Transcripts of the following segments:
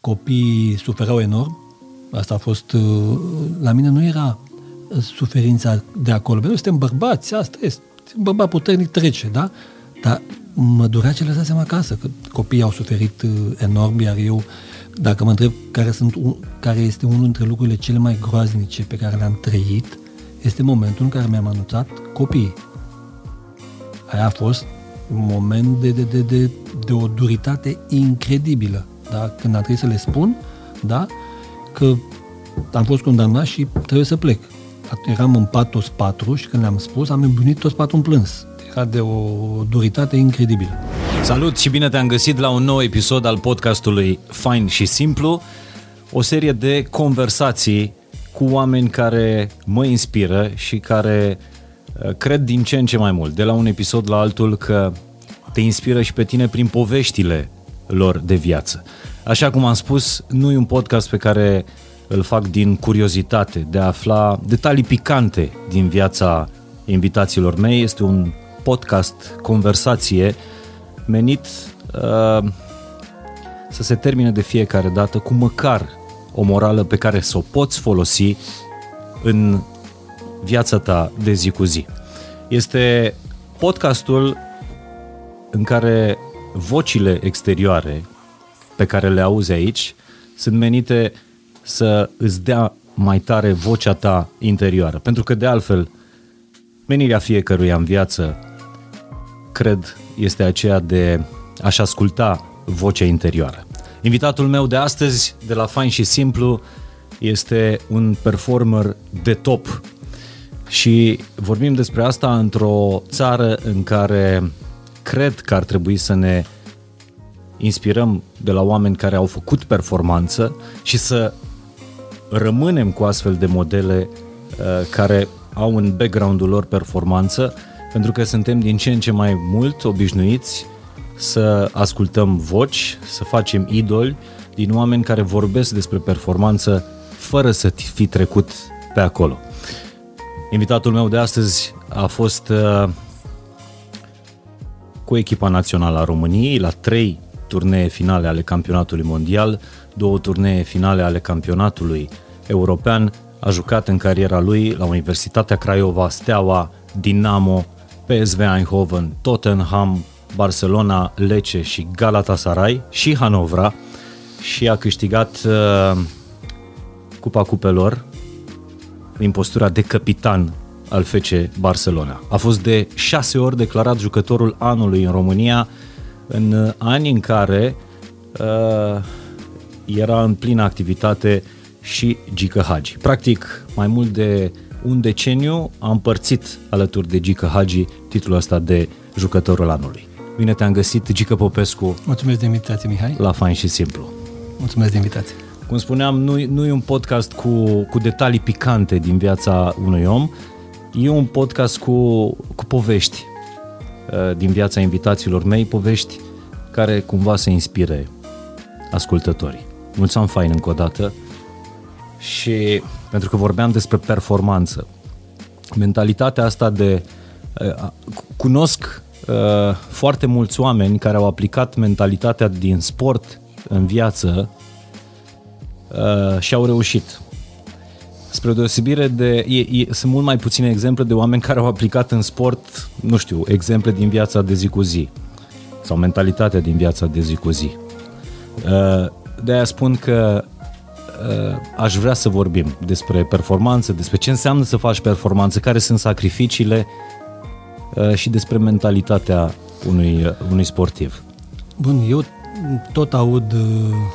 copiii suferau enorm. Asta a fost... Uh, la mine nu era uh, suferința de acolo. Noi suntem bărbați, asta este. Un bărbat puternic trece, da? Dar mă durea ce lăsasem acasă, că copiii au suferit uh, enorm, iar eu, dacă mă întreb care, sunt, care este unul dintre lucrurile cele mai groaznice pe care le-am trăit, este momentul în care mi-am anunțat copiii. Aia a fost un moment de, de, de, de, de o duritate incredibilă. Da? Când am trebuit să le spun da? că am fost condamnat și trebuie să plec. Eram în pat toți patru și când le-am spus, am îmbunit toți patru în plâns. Era de o duritate incredibilă. Salut și bine te-am găsit la un nou episod al podcastului Fain și Simplu, o serie de conversații cu oameni care mă inspiră și care uh, cred din ce în ce mai mult, de la un episod la altul, că te inspiră și pe tine prin poveștile lor de viață. Așa cum am spus, nu e un podcast pe care îl fac din curiozitate, de a afla detalii picante din viața invitațiilor mei. Este un podcast, conversație, menit uh, să se termine de fiecare dată cu măcar o morală pe care să o poți folosi în viața ta de zi cu zi. Este podcastul în care vocile exterioare pe care le auzi aici sunt menite să îți dea mai tare vocea ta interioară. Pentru că de altfel, menirea fiecăruia în viață, cred, este aceea de a-și asculta vocea interioară. Invitatul meu de astăzi, de la Fain și Simplu, este un performer de top. Și vorbim despre asta într-o țară în care cred că ar trebui să ne inspirăm de la oameni care au făcut performanță și să rămânem cu astfel de modele uh, care au în background-ul lor performanță, pentru că suntem din ce în ce mai mult obișnuiți să ascultăm voci, să facem idoli din oameni care vorbesc despre performanță fără să fi trecut pe acolo. Invitatul meu de astăzi a fost uh, cu echipa națională a României la trei turnee finale ale campionatului mondial, două turnee finale ale campionatului european, a jucat în cariera lui la Universitatea Craiova, Steaua, Dinamo, PSV Eindhoven, Tottenham, Barcelona, Lecce și Galatasaray și Hanovra. Și a câștigat uh, Cupa Cupelor din postura de capitan al FC Barcelona. A fost de șase ori declarat jucătorul anului în România în ani în care uh, era în plină activitate și Gică Hagi. Practic, mai mult de un deceniu a împărțit alături de Gică Hagi titlul ăsta de jucătorul anului. Bine te-am găsit, Gică Popescu. Mulțumesc de invitație, Mihai. La Fain și Simplu. Mulțumesc de invitație. Cum spuneam, nu, nu e un podcast cu, cu detalii picante din viața unui om, e un podcast cu, cu povești uh, din viața invitațiilor mei, povești care cumva să inspire ascultătorii. Mulțumim fain încă o dată și pentru că vorbeam despre performanță. Mentalitatea asta de... Uh, cunosc uh, foarte mulți oameni care au aplicat mentalitatea din sport în viață uh, și au reușit. Spre deosebire de... E, e, sunt mult mai puține exemple de oameni care au aplicat în sport, nu știu, exemple din viața de zi cu zi sau mentalitatea din viața de zi cu zi. Uh, de aia spun că uh, aș vrea să vorbim despre performanță, despre ce înseamnă să faci performanță, care sunt sacrificiile uh, și despre mentalitatea unui, unui sportiv. Bun, eu tot aud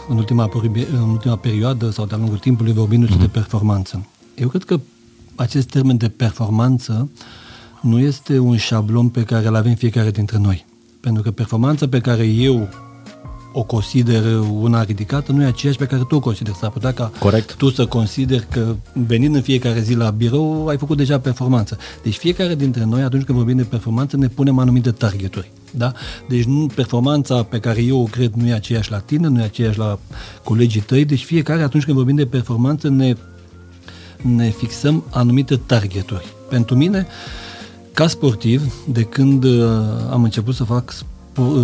în ultima, în ultima perioadă sau de-a lungul timpului vorbindu-se mm-hmm. de performanță. Eu cred că acest termen de performanță nu este un șablon pe care îl avem fiecare dintre noi. Pentru că performanța pe care eu o consider una ridicată nu e aceeași pe care tu o consideri. S-ar putea ca Corect. tu să consideri că venind în fiecare zi la birou ai făcut deja performanță. Deci fiecare dintre noi, atunci când vorbim de performanță, ne punem anumite targeturi. Da? Deci nu, performanța pe care eu o cred nu e aceeași la tine, nu e aceeași la colegii tăi, deci fiecare atunci când vorbim de performanță ne, ne fixăm anumite targeturi. Pentru mine, uh, ca sportiv, de când uh, am început să fac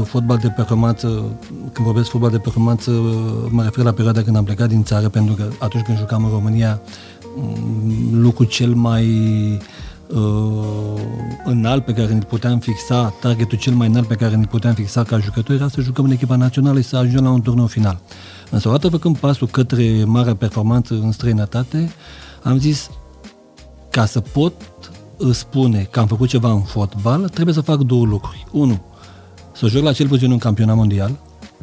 fotbal de performanță, când vorbesc fotbal de performanță, mă refer la perioada când am plecat din țară, pentru că atunci când jucam în România, mm, lucrul cel mai uh, înalt pe care ne puteam fixa, targetul cel mai înalt pe care ne puteam fixa ca jucători era să jucăm în echipa națională și să ajungem la un turneu final. Însă, odată făcând pasul către marea performanță în străinătate, am zis, ca să pot spune că am făcut ceva în fotbal, trebuie să fac două lucruri. Unu, să joc la cel puțin un campionat mondial,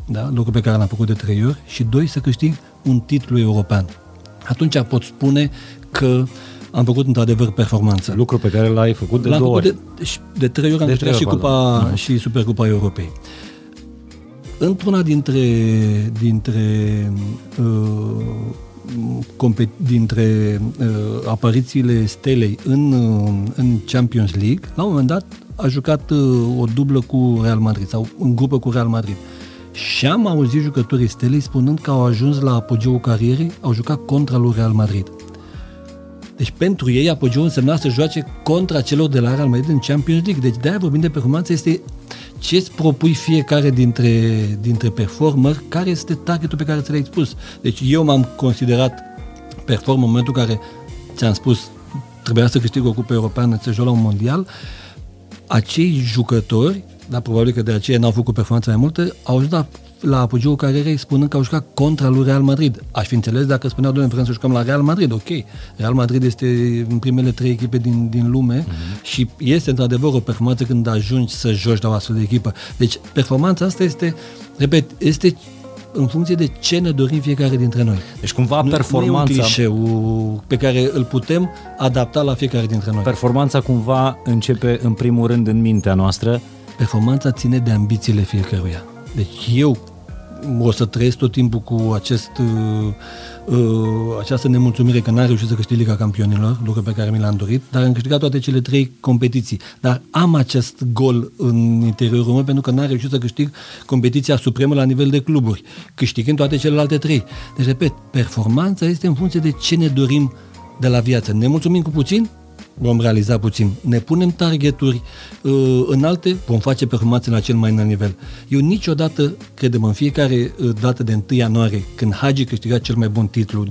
da? lucru pe care l-am făcut de trei ori, și doi, să câștig un titlu european. Atunci pot spune că am făcut într-adevăr performanță. Lucru pe care l-ai făcut de l-am două făcut ori. De, de trei ori am câștigat și, Cupa, da. și Supercupa Europei. Într-una dintre, dintre uh, dintre uh, aparițiile Stelei în, uh, în Champions League, la un moment dat a jucat uh, o dublă cu Real Madrid sau în grupă cu Real Madrid. Și am auzit jucătorii Stelei spunând că au ajuns la apogeul carierei, au jucat contra lui Real Madrid. Deci pentru ei apogeul însemna să joace contra celor de la Real Madrid în Champions League. Deci de-aia vorbim de performanță, este ce îți propui fiecare dintre, dintre performer, care este targetul pe care ți l-ai spus. Deci eu m-am considerat perform în momentul în care ți-am spus trebuia să câștig o cupă europeană, să joc la un mondial, acei jucători, dar probabil că de aceea n-au făcut performanță mai multe, au ajuns la la apogeul carierei spunând că au jucat contra lui Real Madrid. Aș fi înțeles dacă spuneau, domnule, vrem să jucăm la Real Madrid, ok. Real Madrid este în primele trei echipe din, din lume mm-hmm. și este într-adevăr o performanță când ajungi să joci la o astfel de echipă. Deci performanța asta este, repet, este în funcție de ce ne dorim fiecare dintre noi. Deci cumva nu, performanța... Nu e un clișeu pe care îl putem adapta la fiecare dintre noi. Performanța cumva începe în primul rând în mintea noastră. Performanța ține de ambițiile fiecăruia. Deci eu o să trăiesc tot timpul cu acest, uh, uh, această nemulțumire că n-am reușit să câștig Liga Campionilor, lucru pe care mi l-am dorit, dar am câștigat toate cele trei competiții. Dar am acest gol în interiorul meu pentru că n-am reușit să câștig competiția supremă la nivel de cluburi, câștigând toate celelalte trei. Deci, repet, performanța este în funcție de ce ne dorim de la viață. Ne mulțumim cu puțin, vom realiza puțin. Ne punem targeturi uh, înalte, vom face performanțe la cel mai înalt nivel. Eu niciodată, credem, în fiecare uh, dată de 1 ianuarie, când Hagi câștiga cel mai bun titlu,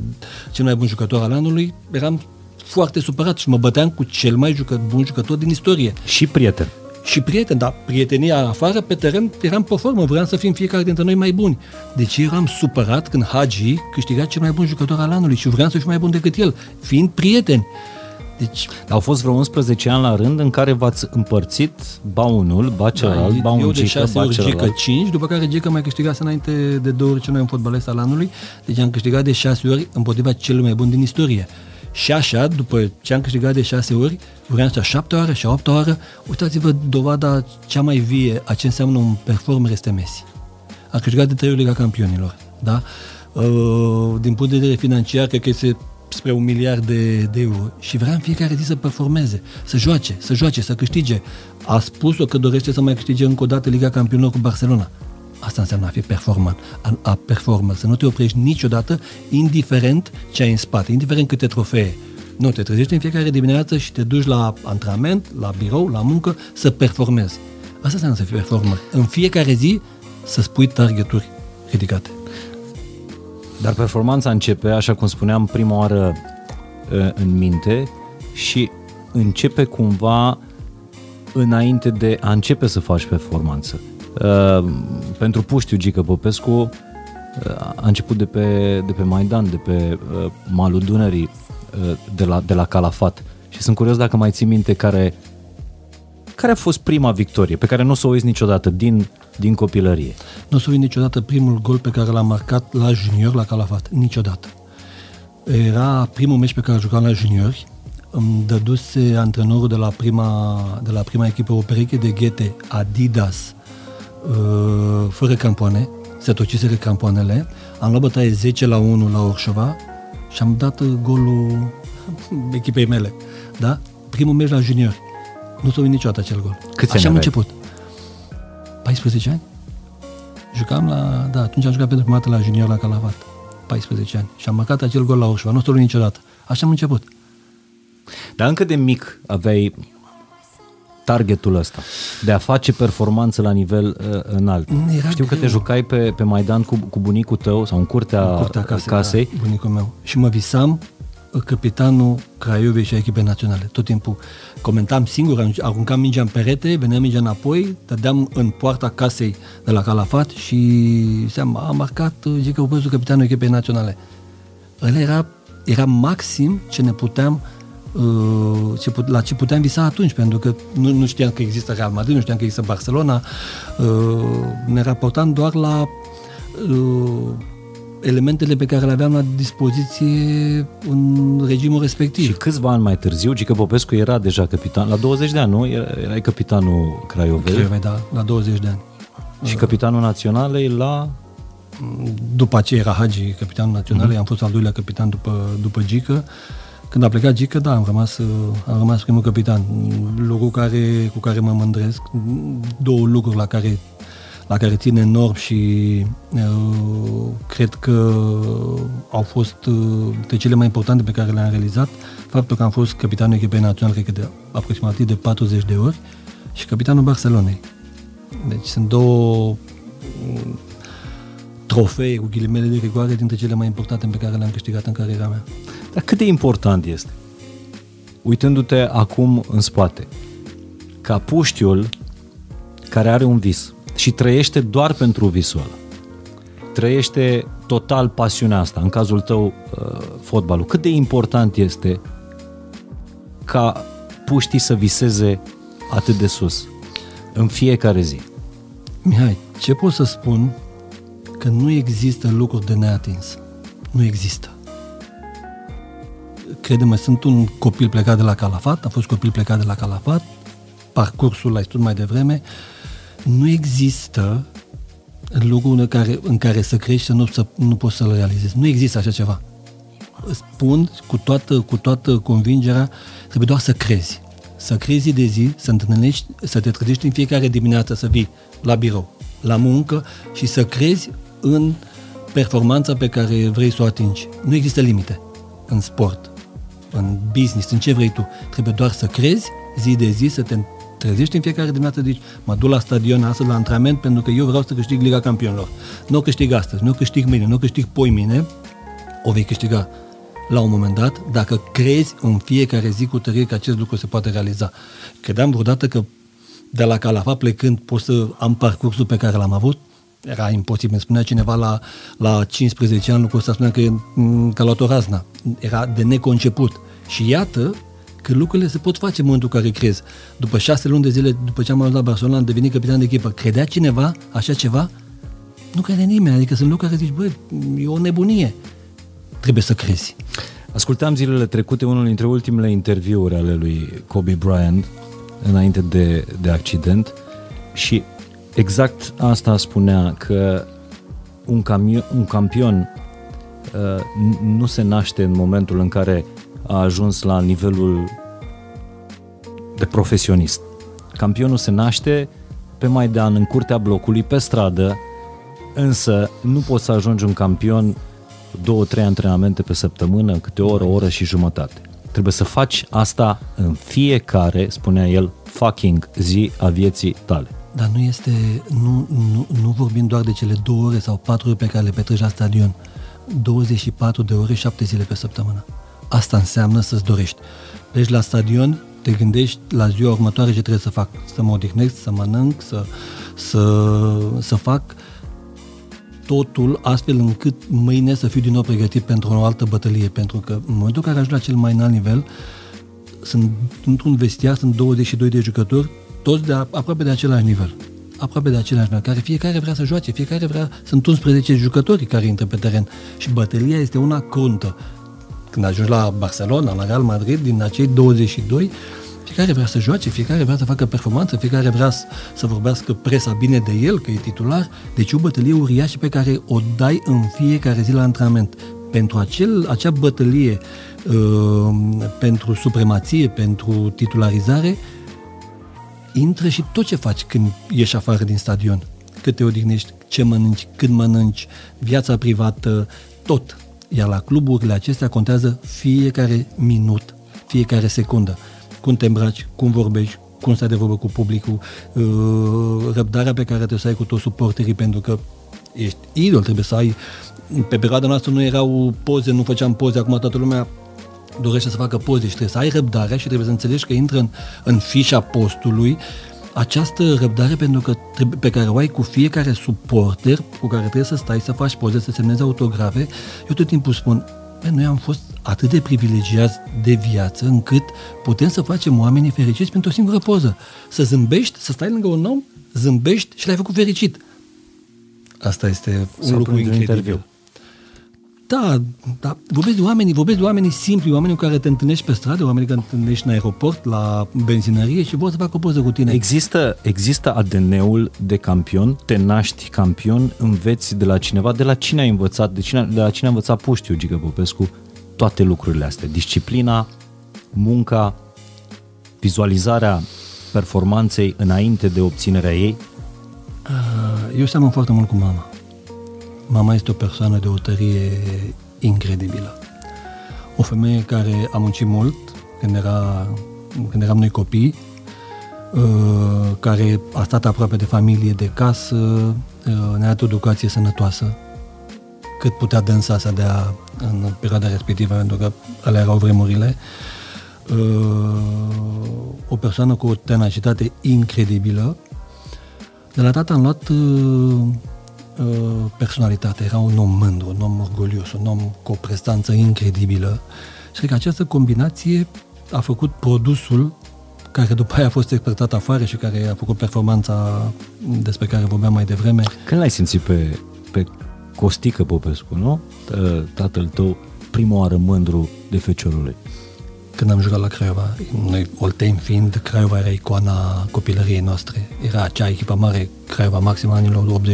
cel mai bun jucător al anului, eram foarte supărat și mă băteam cu cel mai jucă, bun jucător din istorie. Și prieten. Și prieten, dar prietenia afară, pe teren, eram pe formă, vreau să fim fiecare dintre noi mai buni. Deci eram supărat când Hagi câștiga cel mai bun jucător al anului și vreau să fiu mai bun decât el, fiind prieteni. Deci, Au fost vreo 11 ani la rând în care v-ați împărțit ba unul, ba celălalt, da, ba un eu de 6 ori Gică 5, după care Gică mai câștigase înainte de două ori cel mai bun fotbalist al anului, deci am câștigat de 6 ori împotriva celui mai bun din istorie. Și așa, după ce am câștigat de 6 ori, vreau să 7 ore și 8 ore, uitați-vă dovada cea mai vie a ce înseamnă un performer este Messi. A câștigat de 3 ori Liga Campionilor, da? Uh, din punct de vedere financiar, cred că este spre un miliard de, de euro și vrea în fiecare zi să performeze, să joace, să joace, să câștige. A spus-o că dorește să mai câștige încă o dată Liga Campionilor cu Barcelona. Asta înseamnă a fi performant, a, a performer, să nu te oprești niciodată, indiferent ce ai în spate, indiferent câte trofee. Nu, te trezești în fiecare dimineață și te duci la antrenament, la birou, la muncă, să performezi. Asta înseamnă să fii performer. În fiecare zi să spui targeturi ridicate. Dar performanța începe, așa cum spuneam, prima oară ă, în minte și începe cumva înainte de a începe să faci performanță. Ă, pentru Puștiu Gică Popescu ă, a început de pe, de pe Maidan, de pe malul Dunării, de la, de la Calafat. Și sunt curios dacă mai ții minte care, care a fost prima victorie pe care nu o să o uiți niciodată din din copilărie? Nu o să niciodată primul gol pe care l-am marcat la junior, la Calafat. Niciodată. Era primul meci pe care jucam la juniori. Îmi dăduse antrenorul de la prima, de la prima echipă o pereche de ghete Adidas uh, fără campoane. Se tociseră campoanele. Am luat bătaie 10 la 1 la Orșova și am dat golul echipei mele. Da? Primul meci la juniori. Nu s-a niciodată acel gol. Câți Așa am început. 14 ani. Jucam la, da, atunci am jucat pentru prima la junior la Calavat. 14 ani. Și am marcat acel gol la Orșova. Nu o niciodată. Așa am început. Dar încă de mic aveai targetul ăsta, de a face performanță la nivel uh, înalt. Era Știu că te greu. jucai pe, pe Maidan cu, cu bunicul tău sau în curtea, În curtea casei, casei. Da, bunicul meu. Și mă visam uh, capitanul Craiovei și a echipei naționale. Tot timpul comentam singur, aruncam mingea în perete, venea mingea înapoi, dădeam în poarta casei de la Calafat și seama, a marcat uh, Gică Popescu, capitanul echipei naționale. Ăla era, era maxim ce ne puteam uh, ce put, la ce puteam visa atunci, pentru că nu, nu știam că există Real Madrid, nu știam că există Barcelona, uh, ne raportam doar la uh, elementele pe care le aveam la dispoziție în regimul respectiv. Și câțiva ani mai târziu, Gică Popescu era deja capitan, la 20 de ani, nu? Era, erai capitanul Craiovei Craiovei, da, la 20 de ani. și capitanul naționalei la... După aceea era Hagi, capitanul național, mm-hmm. am fost al doilea capitan după, după Gică. Când a plecat Gică, da, am rămas, am rămas primul capitan. Lucru care, cu care mă mândresc. Două lucruri la care, la care țin enorm și uh, cred că au fost uh, de cele mai importante pe care le-am realizat. Faptul că am fost capitanul echipei naționale, cred că de aproximativ de 40 de ori, și capitanul Barcelonei. Deci sunt două trofee cu ghilimele de rigoare dintre cele mai importante pe care le-am câștigat în cariera mea. Dar cât de important este, uitându-te acum în spate, ca puștiul care are un vis și trăiește doar pentru visul ăla, trăiește total pasiunea asta, în cazul tău uh, fotbalul, cât de important este ca puștii să viseze atât de sus, în fiecare zi. Mihai, ce pot să spun că nu există lucruri de neatins. Nu există. Crede-mă, sunt un copil plecat de la Calafat, am fost copil plecat de la Calafat, parcursul l-ai spus mai devreme, nu există lucruri în care, în care să crești și să nu, să nu poți să-l realizezi. Nu există așa ceva. Spun cu toată, cu toată convingerea, trebuie doar să crezi. Să crezi de zi, să, întâlnești, să te trezești în fiecare dimineață, să vii la birou, la muncă și să crezi în performanța pe care vrei să o atingi. Nu există limite în sport, în business, în ce vrei tu. Trebuie doar să crezi zi de zi, să te trezești în fiecare dimineață, zici, mă duc la stadion astăzi la antrenament pentru că eu vreau să câștig Liga Campionilor. Nu o câștig astăzi, nu o câștig mâine, nu o câștig poi mine, o vei câștiga la un moment dat, dacă crezi în fiecare zi cu tărie că acest lucru se poate realiza. Credeam vreodată că de la Calafa plecând pot să am parcursul pe care l-am avut, era imposibil. Îmi spunea cineva la, la 15 ani lucrul ăsta, spunea că e mm, ca la o razna. Era de neconceput. Și iată că lucrurile se pot face în momentul în care crezi. După șase luni de zile, după ce am ajuns la Barcelona, am devenit capitan de echipă. Credea cineva așa ceva? Nu crede nimeni. Adică sunt lucruri care zici, bă, e o nebunie. Trebuie să crezi. Ascultam zilele trecute unul dintre ultimele interviuri ale lui Kobe Bryant înainte de, de accident și exact asta spunea că un, camio, un campion uh, nu se naște în momentul în care a ajuns la nivelul de profesionist. Campionul se naște pe Maidan, în curtea blocului, pe stradă, însă nu poți să ajungi un campion două, trei antrenamente pe săptămână, câte o oră, o oră și jumătate. Trebuie să faci asta în fiecare, spunea el, fucking zi a vieții tale. Dar nu este, nu, nu, nu vorbim doar de cele două ore sau patru ore pe care le petreci la stadion. 24 de ore, 7 zile pe săptămână. Asta înseamnă să-ți dorești. Pleci la stadion, te gândești la ziua următoare ce trebuie să fac. Să mă odihnesc, să mănânc, să, să, să fac totul astfel încât mâine să fiu din nou pregătit pentru o altă bătălie. Pentru că în momentul în care ajung la cel mai înalt nivel, sunt într-un vestiar, sunt 22 de jucători, toți de aproape de același nivel. Aproape de același nivel, care fiecare vrea să joace, fiecare vrea, sunt 11 jucători care intră pe teren și bătălia este una cruntă. Când ajungi la Barcelona, la Real Madrid, din acei 22, fiecare vrea să joace, fiecare vrea să facă performanță, fiecare vrea să, să vorbească presa bine de el, că e titular. Deci o bătălie uriașă pe care o dai în fiecare zi la antrenament. Pentru acel, acea bătălie, uh, pentru supremație, pentru titularizare, intră și tot ce faci când ieși afară din stadion. Cât te odihnești, ce mănânci, când mănânci, viața privată, tot. Iar la cluburile acestea contează fiecare minut, fiecare secundă. Cum te îmbraci, cum vorbești, cum stai de vorbă cu publicul, uh, răbdarea pe care trebuie să ai cu toți suporterii, pentru că ești idol, trebuie să ai... Pe perioada noastră nu erau poze, nu făceam poze, acum toată lumea dorește să facă poze și trebuie să ai răbdare și trebuie să înțelegi că intră în, în fișa postului această răbdare pentru că trebuie, pe care o ai cu fiecare suporter cu care trebuie să stai, să faci poze, să semnezi autografe. Eu tot timpul spun, Bă, noi am fost atât de privilegiați de viață încât putem să facem oamenii fericiți pentru o singură poză. Să zâmbești, să stai lângă un om, zâmbești și l-ai făcut fericit. Asta este un Sau lucru printr-un incredibil. interviu. Da, da, vorbesc de oamenii, vorbesc de oamenii simpli, oamenii cu care te întâlnești pe stradă, oamenii care te întâlnești în aeroport, la benzinărie și vor să facă o poză cu tine. Există, există ADN-ul de campion, te naști campion, înveți de la cineva, de la cine ai învățat, de, cine, de la cine a învățat Puștiu, Gică Popescu, toate lucrurile astea. Disciplina, munca, vizualizarea performanței înainte de obținerea ei. Uh, Eu seamăn foarte mult cu mama. Mama este o persoană de o tărie incredibilă. O femeie care a muncit mult când, era, când eram noi copii, uh, care a stat aproape de familie, de casă, uh, ne-a dat o educație sănătoasă, cât putea dânsa să dea în perioada respectivă, pentru că alea erau vremurile. Uh, O persoană cu o tenacitate incredibilă, de la tata am luat uh, uh, personalitate. Era un om mândru, un om orgolios, un om cu o prestanță incredibilă. Și cred că această combinație a făcut produsul care după aia a fost exportat afară și care a făcut performanța despre care vorbeam mai devreme. Când l-ai simțit pe, pe Costică Popescu, nu? Tă- Tatăl tău, prima oară mândru de feciorul lui. Când am jucat la Craiova, noi Olteni fiind, Craiova era icoana copilăriei noastre. Era acea echipă mare, Craiova Maxim anilor 82-83,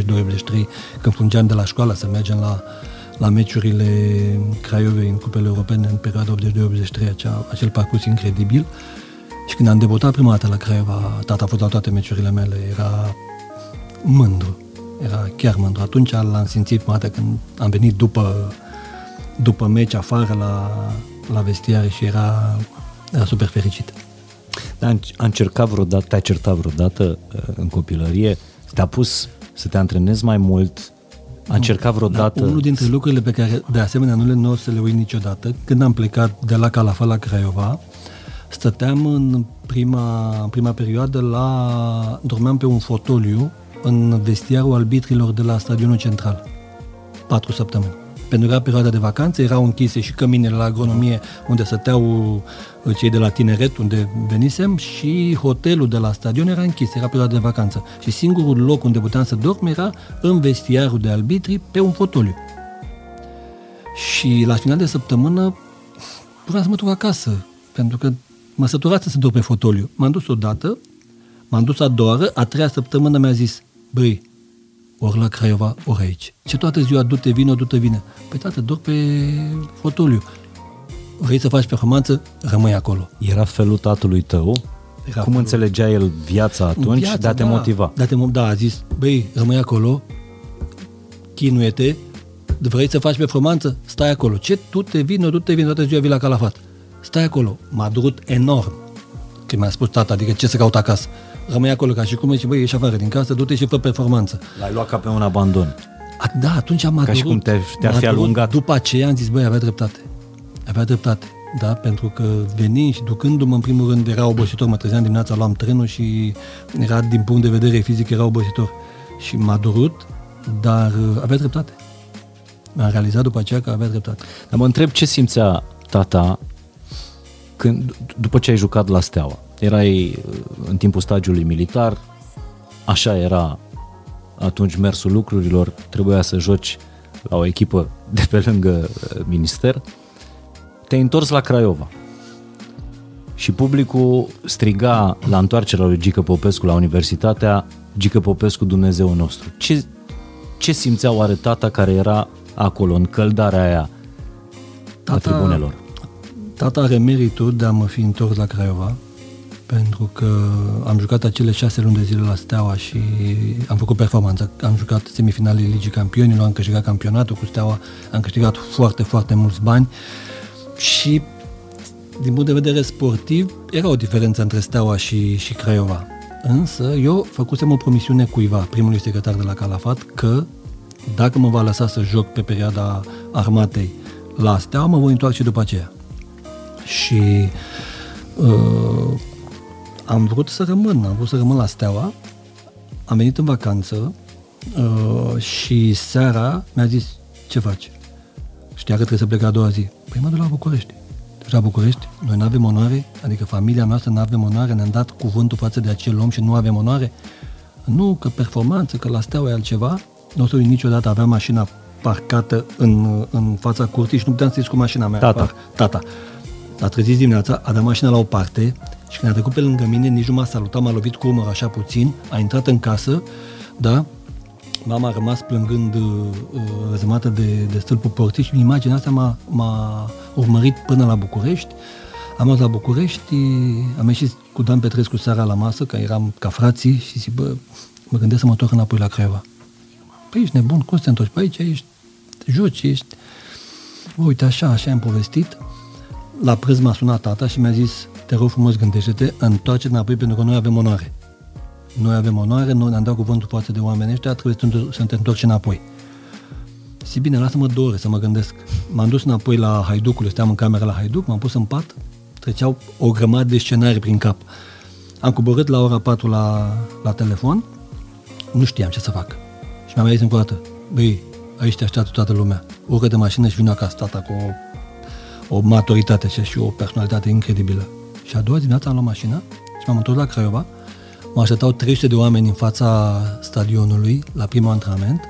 când fungeam de la școală să mergem la, la meciurile Craiovei în cupele europene în perioada 82-83, acea, acel parcurs incredibil. Și când am debutat prima dată la Craiova, tata a fost la toate meciurile mele, era mândru, era chiar mândru. Atunci l-am simțit prima dată când am venit după, după meci afară la, la vestiare și era, era super fericit. Dar a încercat vreodată, te-a certat vreodată uh, în copilărie, te-a pus să te antrenezi mai mult, a încercat vreodată... Dar unul dintre lucrurile pe care, de asemenea, nu le nu o să le uit niciodată, când am plecat de la Calafat la Craiova, stăteam în prima, în prima perioadă la... dormeam pe un fotoliu în vestiarul arbitrilor de la stadionul central. Patru săptămâni. Pentru că era perioada de vacanțe, erau închise și căminele la agronomie unde stăteau uh, cei de la tineret, unde venisem, și hotelul de la stadion era închis, era perioada de vacanță. Și singurul loc unde puteam să dorm era în vestiarul de arbitri pe un fotoliu. Și la final de săptămână vreau să mă duc acasă, pentru că mă săturase să dorm pe fotoliu. M-am dus odată, m-am dus a doua oară, a treia săptămână mi-a zis, băi, ori la Craiova, ori aici. Ce toată ziua, du-te vină, du-te vină. Păi tată, dor pe fotoliu. Vrei să faci performanță? Rămâi acolo. Era felul tatălui tău? Era Cum felul- înțelegea el viața atunci Viața, de a te da. motiva? De a te, mo- da, a zis, băi, rămâi acolo, chinuie-te, vrei să faci performanță? Stai acolo. Ce? Tu te vin, tu te vin, toată ziua vii la calafat. Stai acolo. M-a durut enorm. Când mi-a spus tata, adică ce să caut acasă? Rămâi acolo ca și cum zice, băi, ieși afară din casă, du-te și fă performanță. L-ai luat ca pe un abandon. A, da, atunci am Ca și cum te- te-ar fi alungat. După aceea am zis, băi, avea dreptate. Avea dreptate, da, pentru că venind și ducându-mă, în primul rând, era obositor, mă trezeam dimineața, luam trenul și era, din punct de vedere fizic, era obositor. Și m-a durut, dar uh, avea dreptate. Am realizat după aceea că avea dreptate. Dar mă întreb ce simțea tata când, după ce ai jucat la Steaua. Erai uh, în timpul stagiului militar, așa era atunci mersul lucrurilor, trebuia să joci la o echipă de pe lângă uh, minister. Te-ai întors la Craiova și publicul striga la întoarcerea lui Gică Popescu la universitatea Gică Popescu Dumnezeu nostru. Ce, ce simțea oare tata care era acolo, în căldarea aia a tribunelor? Tata are meritul de a mă fi întors la Craiova, pentru că am jucat acele șase luni de zile la Steaua și am făcut performanță. Am jucat semifinalele Ligii Campionilor, am câștigat campionatul cu Steaua, am câștigat foarte, foarte mulți bani și din punct de vedere sportiv, era o diferență între Steaua și, și Craiova. Însă, eu făcusem o promisiune cuiva, primului secretar de la Calafat, că dacă mă va lăsa să joc pe perioada armatei la Steaua, mă voi întoarce după aceea. Și uh, am vrut să rămân, am vrut să rămân la Steaua, am venit în vacanță uh, și seara mi-a zis, ce faci? Știa că trebuie să plec a doua zi. Păi mă duc la București. Deci la București, noi nu avem onoare, adică familia noastră nu avem onoare, ne-am dat cuvântul față de acel om și nu avem onoare. Nu, că performanță, că la Steaua e altceva. Nu o să niciodată, aveam mașina parcată în, în fața curții și nu puteam să ies cu mașina mea. Tata. Par, tata. A trezit dimineața, a dat mașina la o parte și când a trecut pe lângă mine, nici nu m-a salutat, m-a lovit cu umăr așa puțin, a intrat în casă, da, mama a rămas plângând uh, răzămată de, de stâlpul porții și imaginea asta m-a, m-a urmărit până la București. Am ajuns la București, am ieșit cu Dan Petrescu seara la masă, că eram ca frații și zic, bă, mă gândesc să mă întorc înapoi la Craiova. Păi ești nebun, cum să te întorci? Păi aici ești, joci, ești... Bă, uite, așa, așa am povestit. La prânz m-a sunat tata și mi-a zis, te rog frumos, gândește-te, întoarce înapoi pentru că noi avem onoare. Noi avem onoare, noi ne-am dat cuvântul față de oamenii ăștia, trebuie să te întorci înapoi. Și bine, lasă-mă două ore să mă gândesc. M-am dus înapoi la Haiducul, steam în camera la Haiduc, m-am pus în pat, treceau o grămadă de scenarii prin cap. Am coborât la ora 4 la, la telefon, nu știam ce să fac. Și mi-am mai zis încă o dată, băi, aici te așteaptă toată lumea. Urcă de mașină și vină acasă, tata, cu o, o maturitate și o personalitate incredibilă. Și a doua dimineață am luat mașina și m-am întors la Craiova, Mă așteptau 300 de oameni în fața stadionului la primul antrenament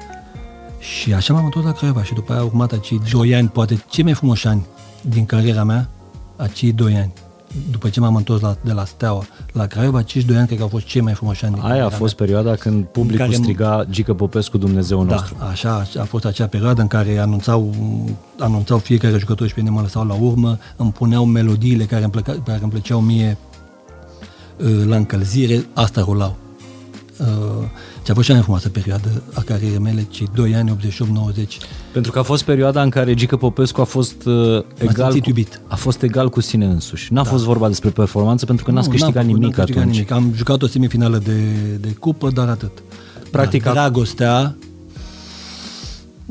și așa m-am întors la Craiova și după aia au urmat acei doi ani, poate cei mai frumoși ani din cariera mea, acei doi ani. După ce m-am întors la, de la Steaua la Craiova, acești doi ani cred că au fost cei mai frumoși ani din Aia a fost mea. perioada când publicul care- striga Gică Popescu Dumnezeu Da, nostru. așa a fost acea perioadă în care anunțau, anunțau fiecare jucător și pe mine mă lăsau la urmă, îmi puneau melodiile care îmi, plăca, care îmi plăceau mie uh, la încălzire, asta rulau. Uh, Ce a fost cea mai frumoasă perioadă a carierei mele, cei 2 ani, 88-90. Pentru că a fost perioada în care Gică Popescu a fost uh, egal simțit cu, iubit. a fost egal cu sine însuși. N-a fost vorba despre performanță pentru că n-ați Nu, câștigat n-am făcut- nimic n-am câștigat atunci. Nimic. Am jucat o semifinală de, de cupă, dar atât. Practic, Dar a- dragostea,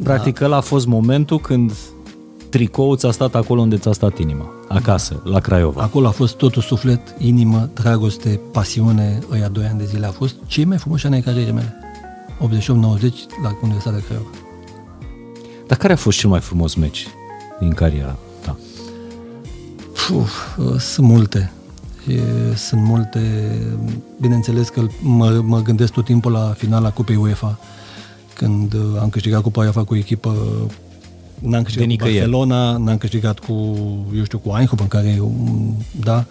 Practic ăla a fost momentul când tricoul ți-a stat acolo unde ți-a stat inima, acasă, la Craiova. acolo a fost totul suflet, inimă, dragoste, pasiune, ăia 2 ani de zile. A fost cei mai frumoși ani ai carierei mele. 88-90 la Universitatea Craiova. Dar care a fost cel mai frumos meci din cariera ta? Uf, uh, sunt multe. E, sunt multe. Bineînțeles că mă, mă gândesc tot timpul la finala Cupei UEFA, când uh, am câștigat Cupa UEFA cu echipă N-am câștigat De cu nicăieri. Barcelona, n-am câștigat cu, eu știu, cu Eindhoven, care, um, da,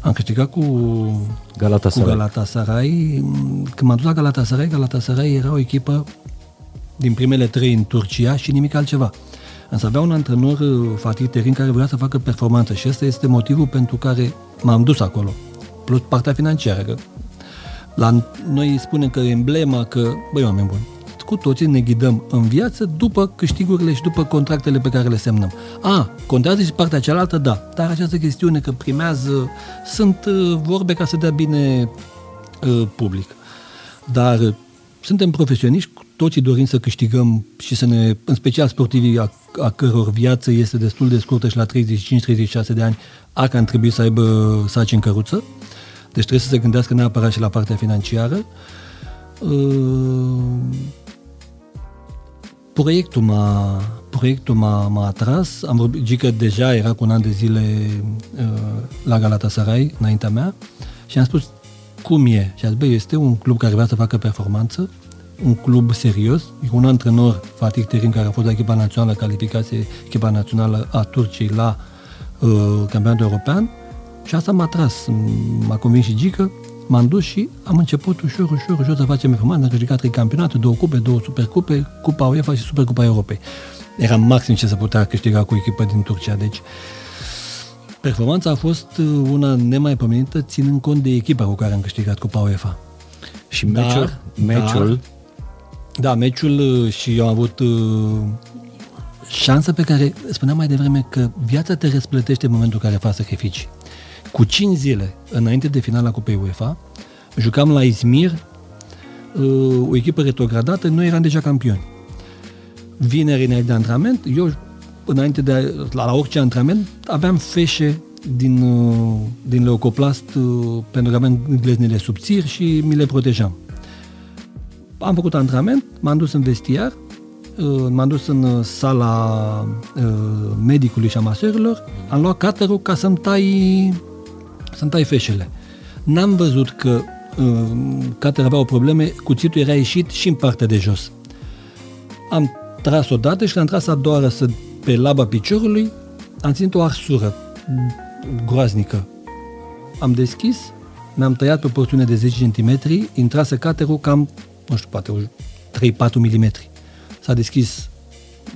am câștigat cu, cu Galatasaray. Galatasaray. Când m-am dus la Galatasaray, Galatasaray era o echipă din primele trei în Turcia și nimic altceva. Însă avea un antrenor, uh, Fatih Terin, care vrea să facă performanță și ăsta este motivul pentru care m-am dus acolo. Plus partea financiară. Că la noi spunem că emblema, că, băi, oameni buni, cu toții ne ghidăm în viață după câștigurile și după contractele pe care le semnăm. A, contează și partea cealaltă, da, dar această chestiune că primează, sunt uh, vorbe ca să dea bine uh, public. Dar uh, suntem profesioniști, cu toții dorim să câștigăm și să ne, în special sportivii a, a căror viață este destul de scurtă și la 35-36 de ani, a că trebui să aibă saci în căruță. Deci trebuie să se gândească neapărat și la partea financiară. Uh, Proiectul m-a, proiectul m-a, m-a atras. Am vorbit, Gică deja era cu un an de zile uh, la Galatasaray, înaintea mea, și am spus cum e. Și a zis, băi, este un club care vrea să facă performanță, un club serios, e cu un antrenor, Fatih Terin, care a fost la echipa națională, calificație echipa națională a Turciei la uh, campionatul european și asta m-a tras, m-a convins și Gică, m-am dus și am început ușor, ușor, ușor să facem performanță. Am câștigat trei campionate, două cupe, două supercupe, Cupa UEFA și Supercupa Europei. Era maxim ce se putea câștiga cu echipa din Turcia, deci performanța a fost uh, una nemaipomenită, ținând cont de echipa cu care am câștigat Cupa UEFA. Și meciul, Dar- meciul Da, meciul uh, și eu am avut uh, șansă pe care, spuneam mai devreme, că viața te răsplătește în momentul în care faci sacrificii. Cu 5 zile înainte de finala Cupei UEFA, jucam la Izmir, uh, o echipă retrogradată, noi eram deja campioni. Vineri înainte de antrenament, eu înainte de la, la orice antrenament aveam feșe din, uh, din leucoplast uh, pentru că aveam gleznile subțiri și mi le protejam. Am făcut antrenament, m-am dus în vestiar, m-am dus în sala medicului și a maserilor, am luat caterul ca să-mi tai, să-mi tai feșele. N-am văzut că caterul avea o probleme, cuțitul era ieșit și în partea de jos. Am tras odată și l-am tras a doua oară pe laba piciorului, am ținut o arsură groaznică. Am deschis, mi-am tăiat pe o porțiune de 10 cm, intrase caterul cam, nu știu, poate 3-4 mm. S-a deschis,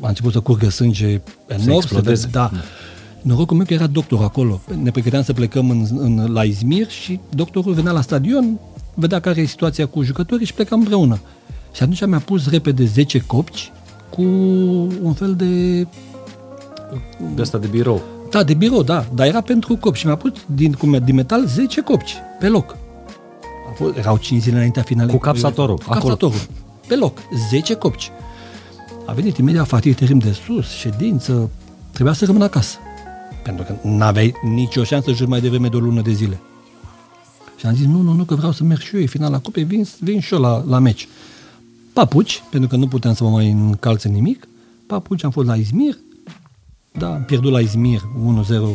a început să curgă sânge enorm, să vede, da. Norocul meu că era doctor acolo. Ne pregăteam să plecăm în, în, la Izmir și doctorul venea la stadion, vedea care e situația cu jucătorii și plecam împreună. Și atunci mi-a pus repede 10 copci cu un fel de... De asta de birou. Da, de birou, da. Dar era pentru copci și mi-a pus din, cum, din metal 10 copci pe loc. Fost, erau 5 zile înaintea finalei. Cu capsatorul. Cu capsatorul. Pe loc. 10 copci. A venit imediat Fatih Terim de sus, ședință. Trebuia să rămân acasă. Pentru că n-aveai nicio șansă să mai devreme de o lună de zile. Și am zis, nu, nu, nu, că vreau să merg și eu, e finala cupei, vin, vin și eu la, la meci. Papuci, pentru că nu puteam să mă mai încalțe nimic. Papuci, am fost la Izmir, da, am pierdut la Izmir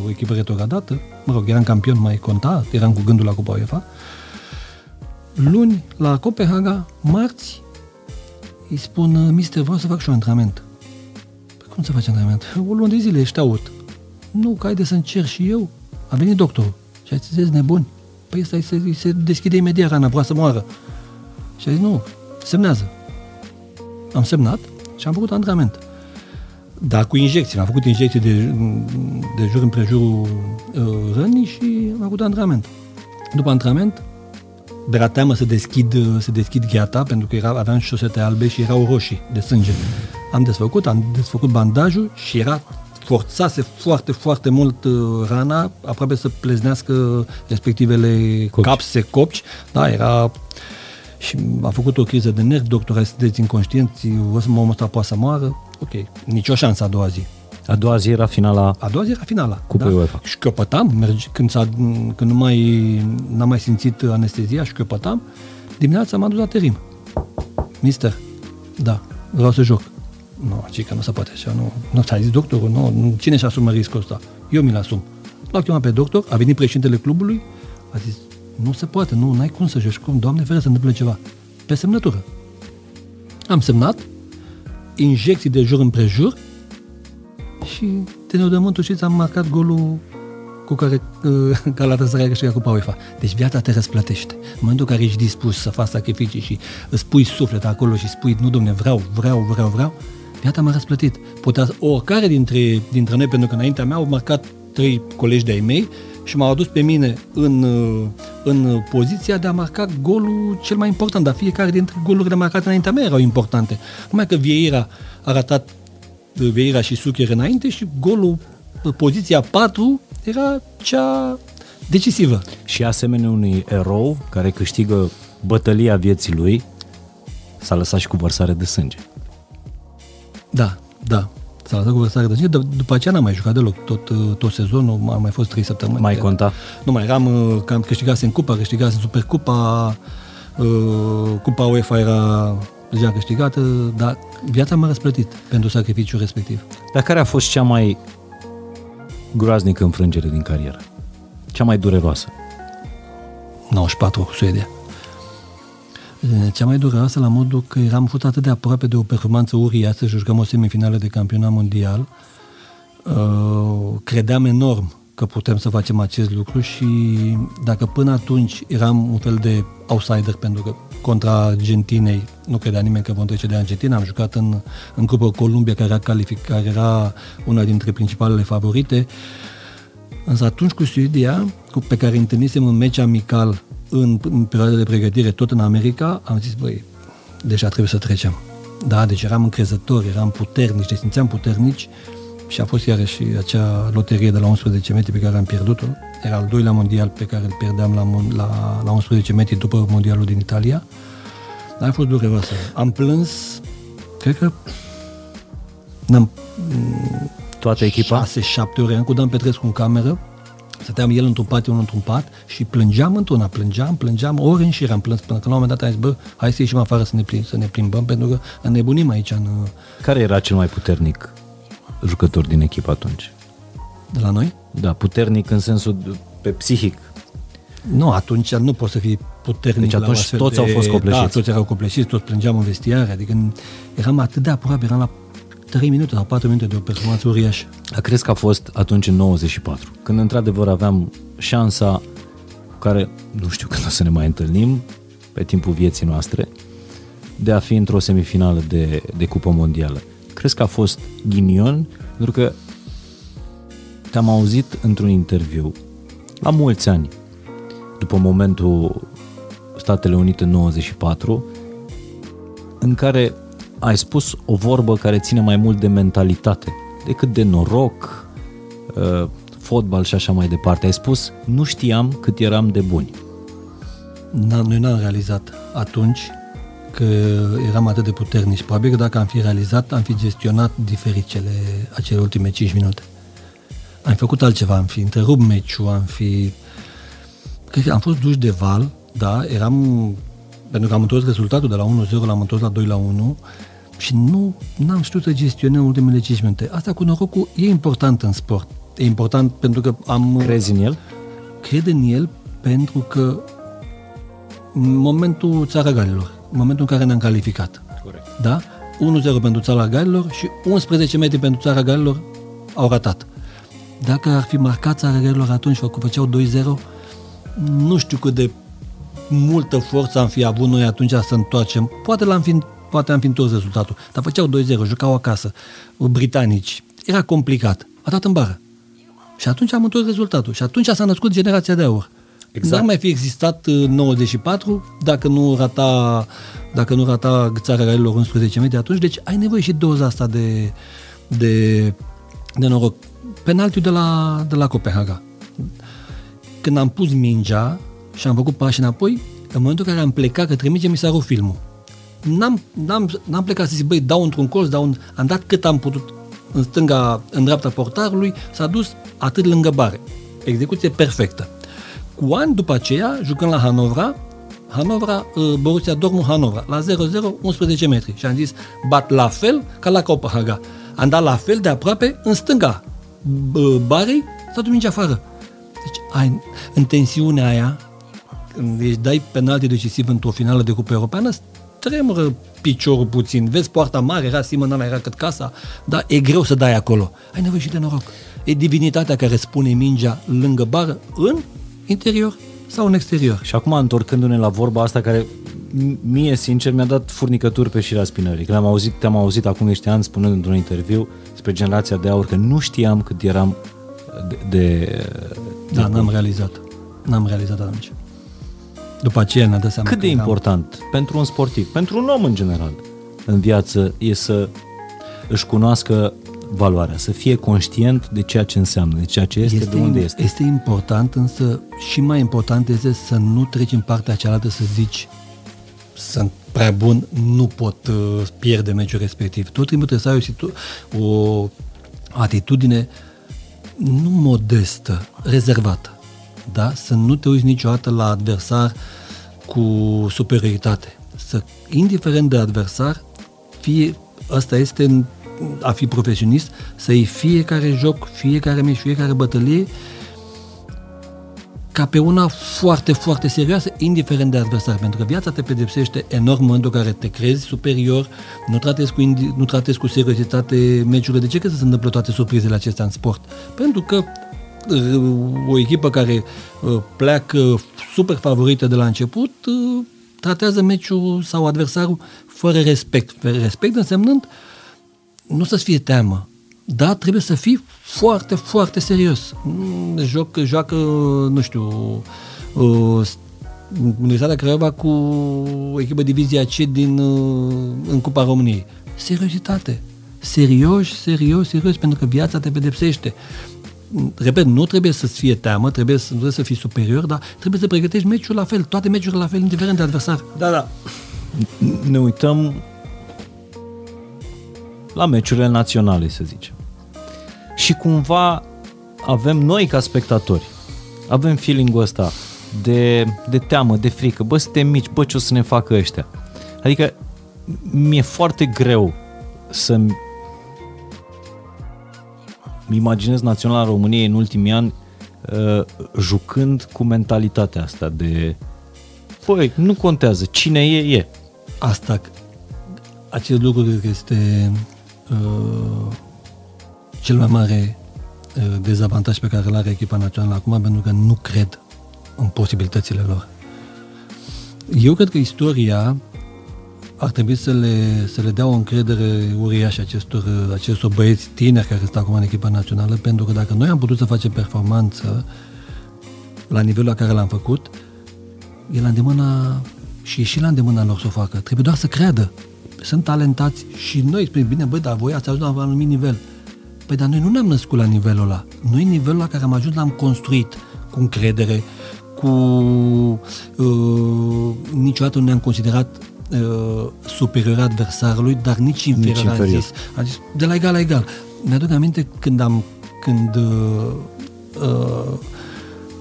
1-0 echipă retrogradată. Mă rog, eram campion, mai conta, eram cu gândul la Cupa UEFA. Luni, la Copenhaga, marți, îi spun, mister, vreau să fac și un antrenament. Păi cum să faci antrenament? O lună de zile ești aut. Nu, că haide să încerc și eu. A venit doctorul. Și a zis, nebuni. Păi ăsta se, se deschide imediat rana, vrea să moară. Și a zis, nu, semnează. Am semnat și am făcut antrenament. Dar cu injecții. Am făcut injecții de, de jur împrejurul uh, rănii și am făcut antrenament. După antrenament, de la teamă să deschid, să deschid gheata, pentru că era, aveam șosete albe și erau roșii de sânge. Am desfăcut, am desfăcut bandajul și era forțase foarte, foarte mult uh, rana, aproape să pleznească respectivele copci. capse, copci. Da, era și a făcut o criză de nervi, doctora sunteți inconștienți, o să omul ăsta poate să moară, ok, nicio șansă a doua zi. A doua zi era finala. A doua zi era finala. Cupa da? UEFA. Și căpătam, merge, când, s-a, când nu mai, n-am mai simțit anestezia și căpătam, dimineața m-am dus la terim. Mister, da, vreau să joc. Nu, ci că nu se poate așa, nu. Nu, ți-a zis doctorul, nu, cine și asumă riscul ăsta? Eu mi-l asum. L-a chemat pe doctor, a venit președintele clubului, a zis, nu se poate, nu, n-ai cum să joci, cum, Doamne ferește să întâmple ceva. Pe semnătură. Am semnat, injecții de jur împrejur și Tenodământul știți, am marcat golul cu care uh, Galatasaray a câștigat Cupa UEFA. Deci viața te răsplătește. În momentul în care ești dispus să faci sacrificii și îți pui suflet acolo și spui, nu domne, vreau, vreau, vreau, vreau, viața m-a răsplătit. Putea, oricare dintre, dintre noi, pentru că înaintea mea au marcat trei colegi de-ai mei și m-au adus pe mine în, în poziția de a marca golul cel mai important, dar fiecare dintre golurile marcate înaintea mea erau importante. Numai că Vieira a ratat Vieira și Sucher înainte și golul, poziția 4, era cea decisivă. Și asemenea unui erou care câștigă bătălia vieții lui, s-a lăsat și cu vărsare de sânge. Da, da. S-a lăsat cu vărsare de sânge, dar după aceea n-am mai jucat deloc. Tot, tot sezonul, a mai fost 3 săptămâni. Mai conta? Nu mai eram, că am câștigat în Cupa, câștigat în Supercupa, Cupa UEFA era deja câștigată, dar viața m-a răsplătit pentru sacrificiul respectiv. Dar care a fost cea mai groaznică înfrângere din carieră? Cea mai dureroasă? 94 cu Suedia. Cea mai dureroasă la modul că eram fost atât de aproape de o performanță uriață și jucăm o semifinală de campionat mondial. Credeam enorm că putem să facem acest lucru și dacă până atunci eram un fel de outsider pentru că contra Argentinei nu credea nimeni că vom trece de Argentina, am jucat în, în Cupa Columbia care era, calific, care era una dintre principalele favorite, însă atunci cu Suedia, cu, pe care întâlnisem în meci amical în, în perioada de pregătire tot în America, am zis, băi, deja trebuie să trecem. Da, deci eram încrezători, eram puternici, ne simțeam puternici și a fost iarăși acea loterie de la 11 metri pe care am pierdut-o. Era al doilea mondial pe care îl pierdeam la, la, la 11 metri după mondialul din Italia. Dar a fost dureroasă. Am plâns, cred că n-am, Toată echipa? 6-7 ore. Am cu Dan Petrescu în cameră, stăteam el într-un pat, eu într-un pat și plângeam într-una, plângeam, plângeam, ori în șir am plâns până că la un moment dat am zis, bă, hai să ieșim afară să ne, plim, să ne plimbăm, pentru că înnebunim aici în, Care era cel mai puternic jucător din echipă atunci? de la noi. Da, puternic în sensul de- pe psihic. Nu, atunci nu poți să fii puternic Deci la o atunci astfel toți de... au fost copleșiți. Da, toți erau copleșiți, toți plângeam în vestiare, adică eram atât de aproape, eram la 3 minute sau 4 minute de o performanță uriașă. Dar crezi că a fost atunci în 94, când într-adevăr aveam șansa cu care nu știu când o să ne mai întâlnim pe timpul vieții noastre de a fi într-o semifinală de, de cupă mondială. Crezi că a fost ghinion? Pentru că te-am auzit într-un interviu la mulți ani după momentul Statele Unite în 94 în care ai spus o vorbă care ține mai mult de mentalitate decât de noroc, uh, fotbal și așa mai departe. Ai spus, nu știam cât eram de buni. N- noi n-am realizat atunci că eram atât de puternici. Probabil că dacă am fi realizat, am fi gestionat diferit cele, acele ultime 5 minute. Am făcut altceva, am fi întrerupt meciul, am fi... Cred că am fost duși de val, da, eram... Pentru că am întors rezultatul de la 1-0, l-am întors la 2-1 și nu n-am știut să gestionăm ultimele 5 minute. Asta cu norocul e important în sport. E important pentru că am... Crezi în el? cred în el pentru că în momentul Țara Galilor, în momentul în care ne-am calificat, Corect. da? 1-0 pentru Țara Galilor și 11 metri pentru Țara Galilor au ratat. Dacă ar fi marcat Țara Galilor atunci, făcu- făceau 2-0, nu știu cât de multă forță am fi avut noi atunci să întoarcem. Poate l-am fi, poate am fi întors rezultatul, dar făceau 2-0, jucau acasă, britanici. Era complicat. A dat în bară. Și atunci am întors rezultatul. Și atunci s-a născut generația de aur. Exact. N-ar mai fi existat uh, 94 dacă nu rata dacă nu rata țara Galilor 11 metri atunci, deci ai nevoie și doza asta de, de, de noroc. Penaltiul de la, de la Copenhaga. Când am pus mingea și am făcut pași înapoi, în momentul în care am plecat către minge, mi s-a rupt filmul. N-am, n-am, n-am plecat să zic, băi, dau într-un colț, dau un... am dat cât am putut în stânga, în dreapta portarului, s-a dus atât lângă bare. Execuție perfectă. Cu ani după aceea, jucând la Hanovra, Hanovra, uh, Borussia Dortmund Hanovra, la 0-0, 11 metri. Și am zis, bat la fel ca la Copenhaga. Am dat la fel de aproape în stânga b- barei, s-a dus mingea afară. Deci, ai, în tensiunea aia, când își dai penalti decisiv într-o finală de cupă europeană, tremură piciorul puțin. Vezi poarta mare, era Simon ăla, era cât casa, dar e greu să dai acolo. Ai nevoie și de noroc. E divinitatea care spune mingea lângă bară, în interior sau în exterior. Și acum, întorcându-ne la vorba asta care m- mie, sincer, mi-a dat furnicături pe șirea spinării. Când am auzit, te-am auzit acum niște ani spunând într-un interviu despre generația de aur că nu știam cât eram de... de Da, n-am realizat. N-am realizat atunci. După aceea ne-a dat seama Cât că de eram- important pentru un sportiv, pentru un om în general, în viață, e să își cunoască valoarea, să fie conștient de ceea ce înseamnă, de ceea ce este, de unde este. Este important, însă și mai important este să nu treci în partea cealaltă să zici sunt prea bun, nu pot uh, pierde meciul respectiv. Tot timpul trebuie să ai o, situ- o atitudine nu modestă, rezervată. Da? Să nu te uiți niciodată la adversar cu superioritate. Să, indiferent de adversar, fie, asta este în- a fi profesionist, să iei fiecare joc, fiecare meci, fiecare bătălie ca pe una foarte, foarte serioasă, indiferent de adversar, pentru că viața te pedepsește enorm în momentul în care te crezi superior, nu tratezi cu, indi- nu tratezi cu seriozitate meciurile. De ce crezi că se întâmplă toate surprizele acestea în sport? Pentru că uh, o echipă care uh, pleacă super favorită de la început uh, tratează meciul sau adversarul fără respect. Fără respect însemnând nu să-ți fie teamă, dar trebuie să fii foarte, foarte serios. Mm, Joc, joacă, nu știu, uh, Universitatea Craiova cu echipă divizia C din, uh, în Cupa României. Seriozitate. Serios, serios, serios, pentru că viața te pedepsește. Repet, nu trebuie să-ți fie teamă, trebuie să, trebuie să fii superior, dar trebuie să pregătești meciul la fel, toate meciurile la fel, indiferent de adversar. Da, da. Ne uităm la meciurile naționale, să zicem. Și cumva avem noi ca spectatori, avem feeling-ul ăsta de, de teamă, de frică. Bă, suntem mici, bă, ce o să ne facă ăștia? Adică mi-e foarte greu să-mi imaginez Naționala României în ultimii ani uh, jucând cu mentalitatea asta de păi, nu contează, cine e, e. Asta, acest lucru cred că este uh, cel mai mare uh, dezavantaj pe care îl are echipa națională acum, pentru că nu cred în posibilitățile lor. Eu cred că istoria ar trebui să le, să le dea o încredere uriașă acestor, acestor băieți tineri care stau acum în echipa națională, pentru că dacă noi am putut să facem performanță la nivelul la care l-am făcut, e la îndemâna și e și la îndemâna lor să o facă. Trebuie doar să creadă. Sunt talentați și noi spune, bine, băi, dar voi ați ajuns la un anumit nivel. Păi, dar noi nu ne-am născut la nivelul ăla. Noi nivelul la care am ajuns l-am construit cu încredere, cu... Uh, niciodată nu ne-am considerat uh, superior adversarului, dar nici inferior, nici inferior. A zis. A zis, de la egal la egal. Mi-aduc aminte când am când uh, uh,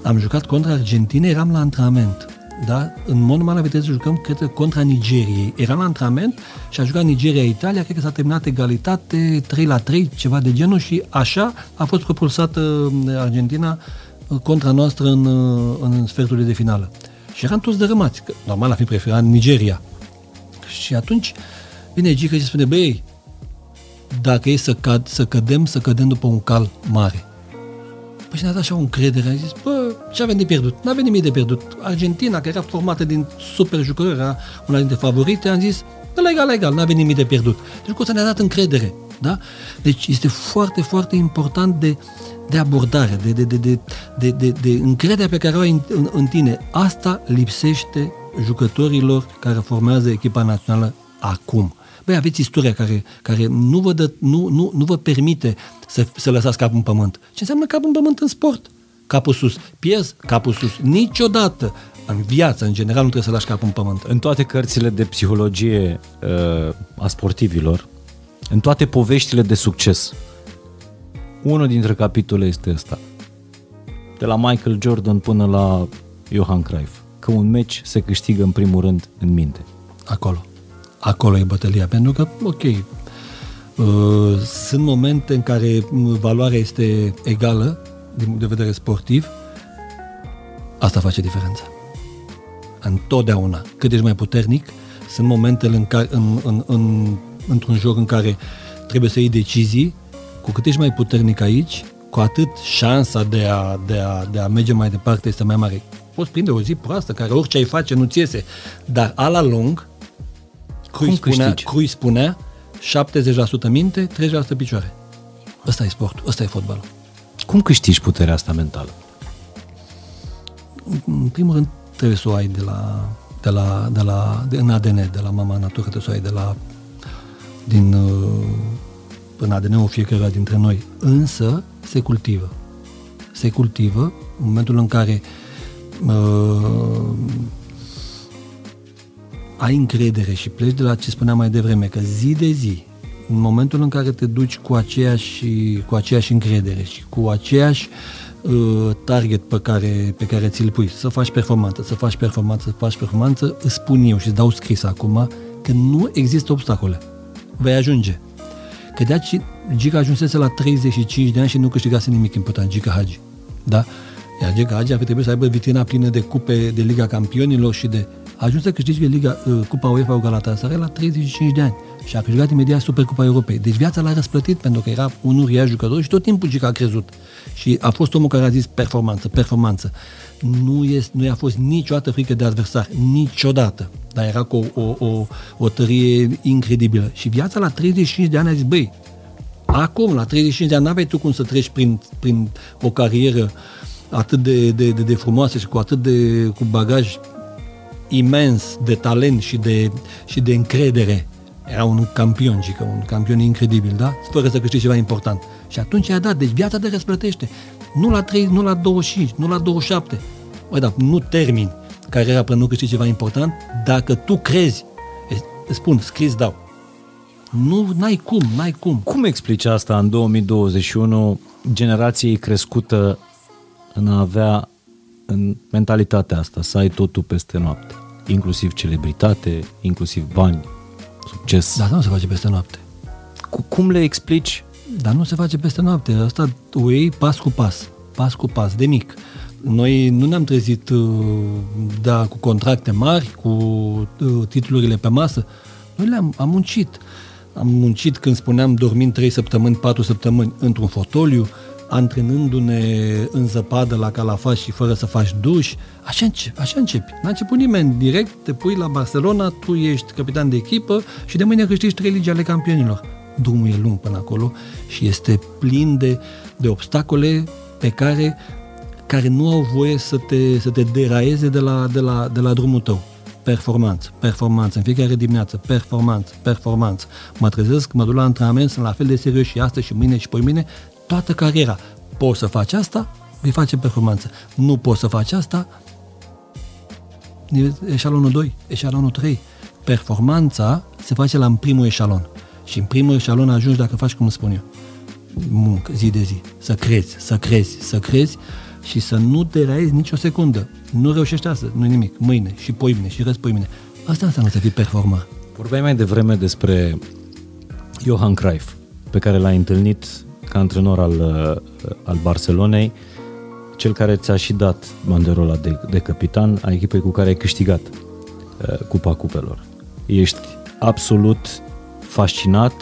am jucat contra Argentina, eram la antrenament. Da? În mod normal aveți să jucăm, cred că, contra Nigeriei. Eram la antrenament și a jucat Nigeria-Italia, cred că s-a terminat egalitate, 3 la 3, ceva de genul și așa a fost propulsată uh, Argentina uh, contra noastră în, uh, în sferturile de finală. Și eram toți dărâmați, că normal a fi preferat Nigeria. Și atunci vine Gica și spune, băi, dacă e să, cad, să cădem, să cădem după un cal mare. Păi și ne-a dat așa o încredere, a zis, bă, ce avem de pierdut? Nu avem nimic de pierdut. Argentina, care era formată din super jucători, era una dintre favorite, am zis, de la egal la egal, nu avem nimic de pierdut. Deci cu ne-a dat încredere. Da? Deci este foarte, foarte important de, de abordare, de, de, de, de, de, de, de încrederea pe care o ai în, în, în tine. Asta lipsește jucătorilor care formează echipa națională acum. Băi, aveți istoria care, care nu, vă dă, nu, nu, nu vă permite să, să lăsați capul în pământ. Ce înseamnă capul în pământ în sport? Capul sus. Pierzi capul sus. Niciodată în viață, în general, nu trebuie să lași capul în pământ. În toate cărțile de psihologie uh, a sportivilor, în toate poveștile de succes, unul dintre capitole este ăsta. De la Michael Jordan până la Johan Cruyff că un meci se câștigă în primul rând în minte. Acolo. Acolo e bătălia, pentru că, ok, uh, sunt momente în care valoarea este egală din punct de vedere sportiv, asta face diferența. Întotdeauna. Cât ești mai puternic, sunt momentele în care, în, în, în, într-un joc în care trebuie să iei decizii, cu cât ești mai puternic aici, cu atât șansa de a, de a, de a merge mai departe este mai mare poți prinde o zi proastă, care orice ai face nu ți iese. Dar a la lung, Crui spunea, Crui spunea 70% minte, 30% picioare. Ăsta e sportul, ăsta e fotbalul. Cum câștigi puterea asta mentală? În primul rând, trebuie să o ai de la, de la, de la de, în ADN, de la mama natură, trebuie să o ai de la din uh, în ADN-ul fiecare dintre noi. Însă, se cultivă. Se cultivă în momentul în care uh, uh, ai încredere și pleci de la ce spuneam mai devreme, că zi de zi, în momentul în care te duci cu aceeași, cu aceeași încredere și cu aceeași uh, target pe care, pe care ți-l pui, să faci performanță, să faci performanță, să faci performanță, îți spun eu și îți dau scris acum că nu există obstacole. Vei ajunge. Că de aici Gica ajunsese la 35 de ani și nu câștigase nimic important, Gica Hagi. Da? Iar Giga Hagi ar fi trebuit să aibă vitrina plină de cupe de Liga Campionilor și de... A ajuns să câștige Liga, uh, Cupa UEFA cu Galatasaray la 35 de ani și a câștigat imediat Supercupa Europei. Deci viața l-a răsplătit pentru că era un uriaș jucător și tot timpul Giga a crezut. Și a fost omul care a zis performanță, performanță. Nu, este, nu i-a fost niciodată frică de adversar, niciodată. Dar era cu o, o, o, o tărie incredibilă. Și viața la 35 de ani a zis, băi, acum, la 35 de ani, n-aveai tu cum să treci prin, prin o carieră uh, atât de, de, de, de frumoase și cu atât de cu bagaj imens de talent și de, și de încredere. Era un campion, zică, un campion incredibil, da? Fără să câștige ceva important. Și atunci i-a dat. Deci viața te răsplătește. Nu la 3, nu la 25, nu la 27. Băi, da, nu termin cariera până nu câștigi ceva important dacă tu crezi. Îți spun, scris dau. Nu, n-ai cum, n-ai cum. Cum explici asta în 2021 generației crescută în a avea în mentalitatea asta, să ai totul peste noapte? Inclusiv celebritate, inclusiv bani, succes. Dar nu se face peste noapte. Cu, cum le explici? Dar nu se face peste noapte. Asta o iei pas cu pas. Pas cu pas, de mic. Noi nu ne-am trezit uh, da, cu contracte mari, cu uh, titlurile pe masă. Noi le-am am muncit. Am muncit când spuneam dormind 3 săptămâni, 4 săptămâni într-un fotoliu, antrenându-ne în zăpadă la calafat și fără să faci duș. Așa, începi, așa începi. N-a început nimeni. Direct te pui la Barcelona, tu ești capitan de echipă și de mâine câștigi trei ligi ale campionilor. Drumul e lung până acolo și este plin de, de obstacole pe care, care nu au voie să te, să te deraieze de la, de, la, de la drumul tău performanță, performanță, în fiecare dimineață, performanță, performanță. Mă trezesc, mă duc la antrenament, sunt la fel de serios și astăzi și mâine și pe mine, toată cariera. Poți să faci asta, vei face performanță. Nu poți să faci asta, eșalonul 2, eșalonul 3. Performanța se face la în primul eșalon. Și în primul eșalon ajungi dacă faci cum spun eu. Muncă, zi de zi. Să crezi, să crezi, să crezi și să nu te raiezi nicio secundă. Nu reușești astăzi, nu nimic. Mâine și poimine și răs poimine. Asta înseamnă să fii performă. Vorbeai mai devreme despre Johan Cruyff, pe care l-ai întâlnit ca antrenor al, uh, al Barcelonei, cel care ți-a și dat banderola de, de capitan a echipei cu care ai câștigat uh, Cupa Cupelor. Ești absolut fascinat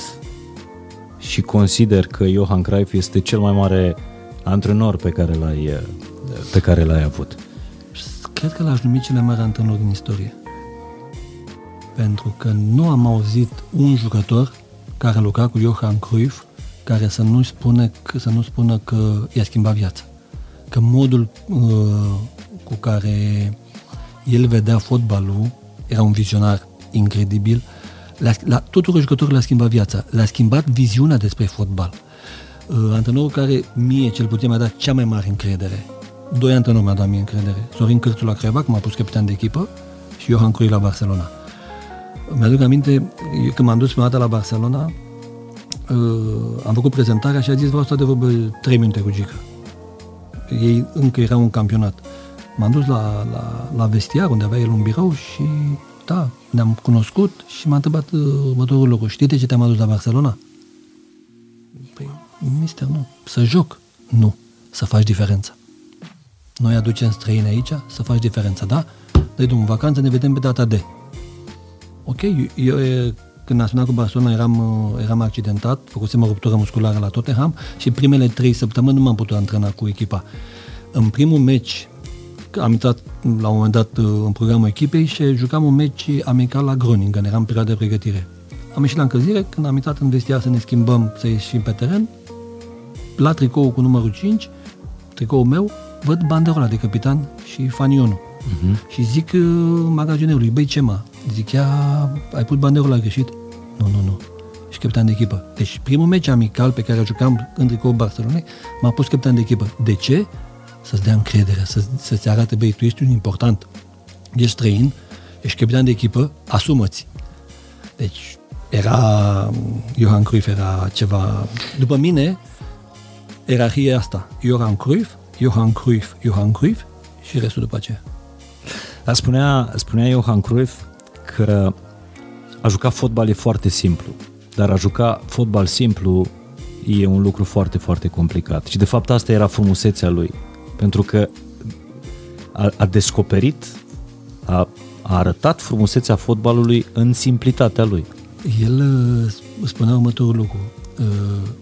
și consider că Johan Cruyff este cel mai mare antrenor pe care l-ai, uh, pe care l-ai avut. Cred că l-aș numi cel mai mare antrenor din istorie. Pentru că nu am auzit un jucător care a lucrat cu Johan Cruyff care să nu spune că, să nu spună că i-a schimbat viața. Că modul uh, cu care el vedea fotbalul era un vizionar incredibil. La, la, tuturor jucătorilor le-a schimbat viața, le-a schimbat viziunea despre fotbal. Uh, antrenorul care mie cel puțin mi-a dat cea mai mare încredere. Doi antrenori mi-au dat mie încredere. Sorin Cârțu la Craiova, cum a pus capitan de echipă, și Johan Cruyff la Barcelona. Mi-aduc aminte, când m-am dus prima dată la Barcelona, uh, am făcut prezentarea și a zis vreau să de vorbă 3 minute cu Gica. Ei încă erau un campionat. M-am dus la, la, la vestiar unde avea el un birou și da, ne-am cunoscut și m-a întrebat uh, următorul lucru. Știi de ce te-am adus la Barcelona? Păi, mister, nu. Să joc? Nu. Să faci diferența. Noi aducem străini aici să faci diferența, da? Dă-i drumul vacanță, ne vedem pe data de. Ok, eu, eu când am sunat cu Barcelona eram, uh, eram accidentat, făcusem o ruptură musculară la Tottenham și primele trei săptămâni nu m-am putut antrena cu echipa. În primul meci, am intrat la un moment dat uh, în programul echipei și jucam un meci amical la Groningen, eram în perioada de pregătire. Am ieșit la încălzire, când am intrat în vestiar să ne schimbăm, să ieșim pe teren, la tricou cu numărul 5, tricoul meu, văd banderola de capitan și fanionul. Uh-huh. Și zic uh, magazinerului, băi ce mă? Zic, ia, ai pus banderola greșit? Nu, nu, nu. Și capitan de echipă. Deci primul meci amical pe care jucam în tricou Barcelona m-a pus capitan de echipă. De ce? Să-ți dea încredere, să, să-ți arate, băi, tu ești un important, ești străin, ești capitan de echipă, asumă-ți. Deci era, Johan Cruyff era ceva, după mine, ierarhia asta, Johan Cruyff, Johan Cruyff, Johan Cruyff și restul după aceea. Dar spunea, spunea Johan Cruyff că a juca fotbal e foarte simplu, dar a juca fotbal simplu e un lucru foarte, foarte complicat. Și de fapt asta era frumusețea lui, pentru că a, a descoperit, a, a arătat frumusețea fotbalului în simplitatea lui. El uh, spunea următorul lucru. Uh,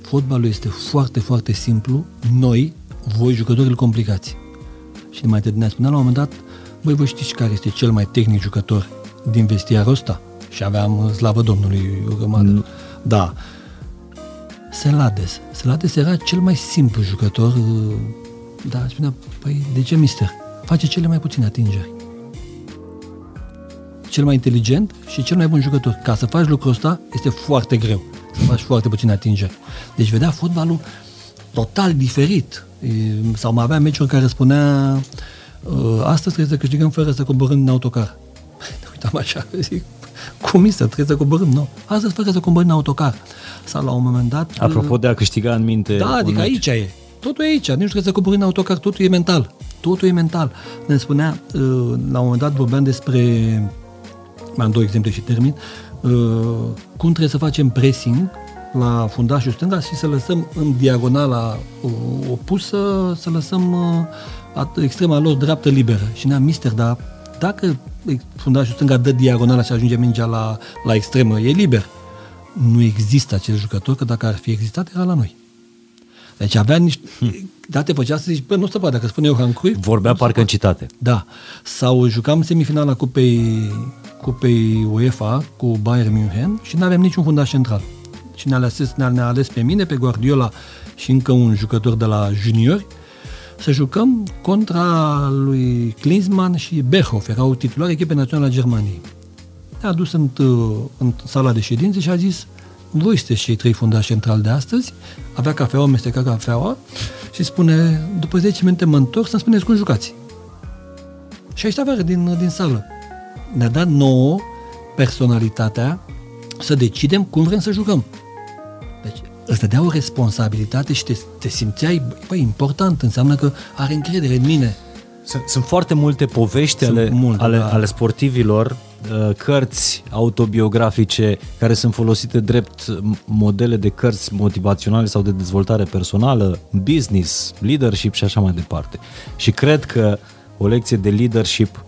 fotbalul este foarte, foarte simplu. Noi, voi jucători, îl complicați. Și mai ne spunea la un moment dat, băi, vă știți care este cel mai tehnic jucător din vestiarul ăsta? Și aveam, slavă Domnului, o grămadă. Mm. Da. Selades. Selades era cel mai simplu jucător, da, spunea, păi, de ce, mister? Face cele mai puține atingeri. cel mai inteligent și cel mai bun jucător. Ca să faci lucrul ăsta, este foarte greu. Să faci foarte puțin atingeri. Deci vedea fotbalul total diferit. E, Sau mai avea meciuri care spunea "Uh, astăzi trebuie să câștigăm fără să coborâm din autocar. Ne uitam așa, zic, cum este? Trebuie să coborâm, nu. Astăzi fără să coborâm din autocar. Sau la un moment dat... Apropo de a câștiga în minte Da, un adică meci. aici e. Totul e aici. Nici nu trebuie să cobori în autocar, totul e mental. Totul e mental. Ne spunea, uh, la un moment dat vorbeam despre, mai am două exemple și termin, uh, cum trebuie să facem pressing la fundașul stânga și să lăsăm în diagonala uh, opusă, să lăsăm uh, at- extrema lor dreaptă liberă. Și ne-am mister, dar dacă fundașul stânga dă diagonala și ajunge mingea la, la extremă, e liber. Nu există acel jucător, că dacă ar fi existat, era la noi. Deci avea niște... Da, te făcea să zici, bă, nu se poate, dacă spune Johan Cruyff... Vorbea nu se parcă în poate. citate. Da. Sau jucam semifinala Cupei, Cupei UEFA cu Bayern München și nu aveam niciun fundaș central. Și ne-a ales, ne-a, ne-a ales pe mine, pe Guardiola și încă un jucător de la juniori să jucăm contra lui Klinsmann și Berhoff, erau titulari echipei naționale a Germaniei. Ne-a dus în, în sala de ședințe și a zis voi sunteți cei trei fundași centrali de astăzi, avea cafeaua, amesteca cafeaua și spune, după 10 minute mă întorc să-mi spuneți cum jucați. Și ăștia afară din, din sală. Ne-a dat nouă personalitatea să decidem cum vrem să jucăm. Deci îți dădea o responsabilitate și te, te simțeai, băi, important, înseamnă că are încredere în mine. Sunt, sunt foarte multe povești Sunt ale, multe, ale, da. ale sportivilor, uh, cărți autobiografice care sunt folosite drept modele de cărți motivaționale sau de dezvoltare personală, business, leadership și așa mai departe. Și cred că o lecție de leadership,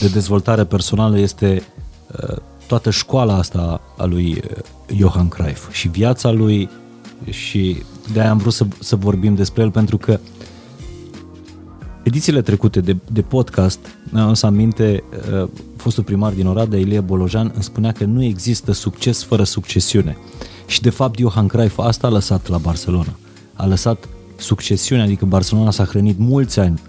de dezvoltare personală este uh, toată școala asta a lui uh, Johan Cruyff și viața lui și de-aia am vrut să, să vorbim despre el pentru că Edițiile trecute de, de podcast, mi-am adus aminte, uh, fostul primar din Oradea, Ilie Bolojan, îmi spunea că nu există succes fără succesiune. Și de fapt Johan Cruyff asta a lăsat la Barcelona. A lăsat succesiunea, adică Barcelona s-a hrănit mulți ani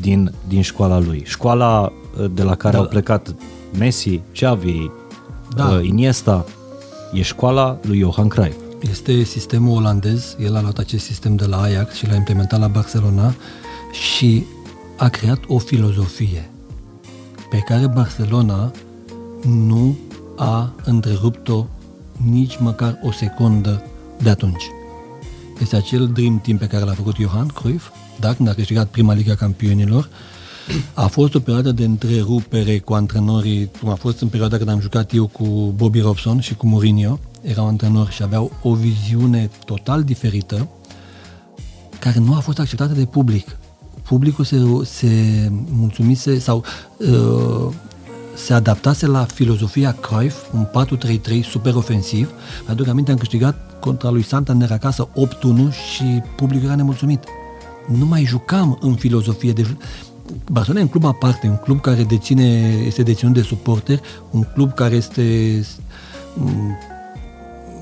din, din școala lui. Școala uh, de la care Da. au plecat Messi, Xavi, Da. uh, Iniesta, e școala lui Johan Cruyff. Este sistemul olandez, el a luat acest sistem de la Ajax și l-a implementat la Barcelona și a creat o filozofie pe care Barcelona nu a întrerupt-o nici măcar o secundă de atunci. Este acel dream team pe care l-a făcut Johan Cruyff, da, când a câștigat prima Liga Campionilor. A fost o perioadă de întrerupere cu antrenorii, cum a fost în perioada când am jucat eu cu Bobby Robson și cu Mourinho, erau antrenori și aveau o viziune total diferită, care nu a fost acceptată de public. Publicul se, se mulțumise sau uh, se adaptase la filozofia Cruyff, un 4-3-3 super ofensiv. Mi-aduc aminte, am câștigat contra lui Santander acasă 8-1 și publicul era nemulțumit. Nu mai jucam în filozofie de ju- Barcelona e un club aparte, un club care deține, este deținut de suporteri, un club care este m,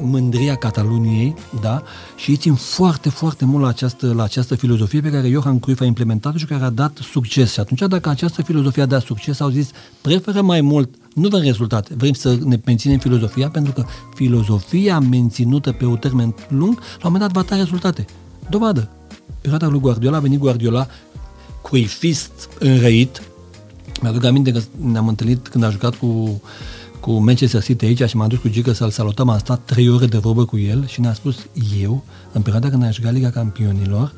mândria Cataluniei, da? Și ei țin foarte, foarte mult la această, la această filozofie pe care Johan Cruyff a implementat și care a dat succes. Și atunci, dacă această filozofie a dat succes, au zis, preferă mai mult, nu vrem rezultate, vrem să ne menținem filozofia, pentru că filozofia menținută pe un termen lung, la un moment dat va da rezultate. Dovadă. Perioada lui Guardiola a venit Guardiola, Cruyffist înrăit, mi-aduc aminte că ne-am întâlnit când a jucat cu, cu Manchester City aici și m-am dus cu Gică să-l salutăm, am stat trei ore de vorbă cu el și ne-a spus eu, în perioada când a jucat Liga Campionilor,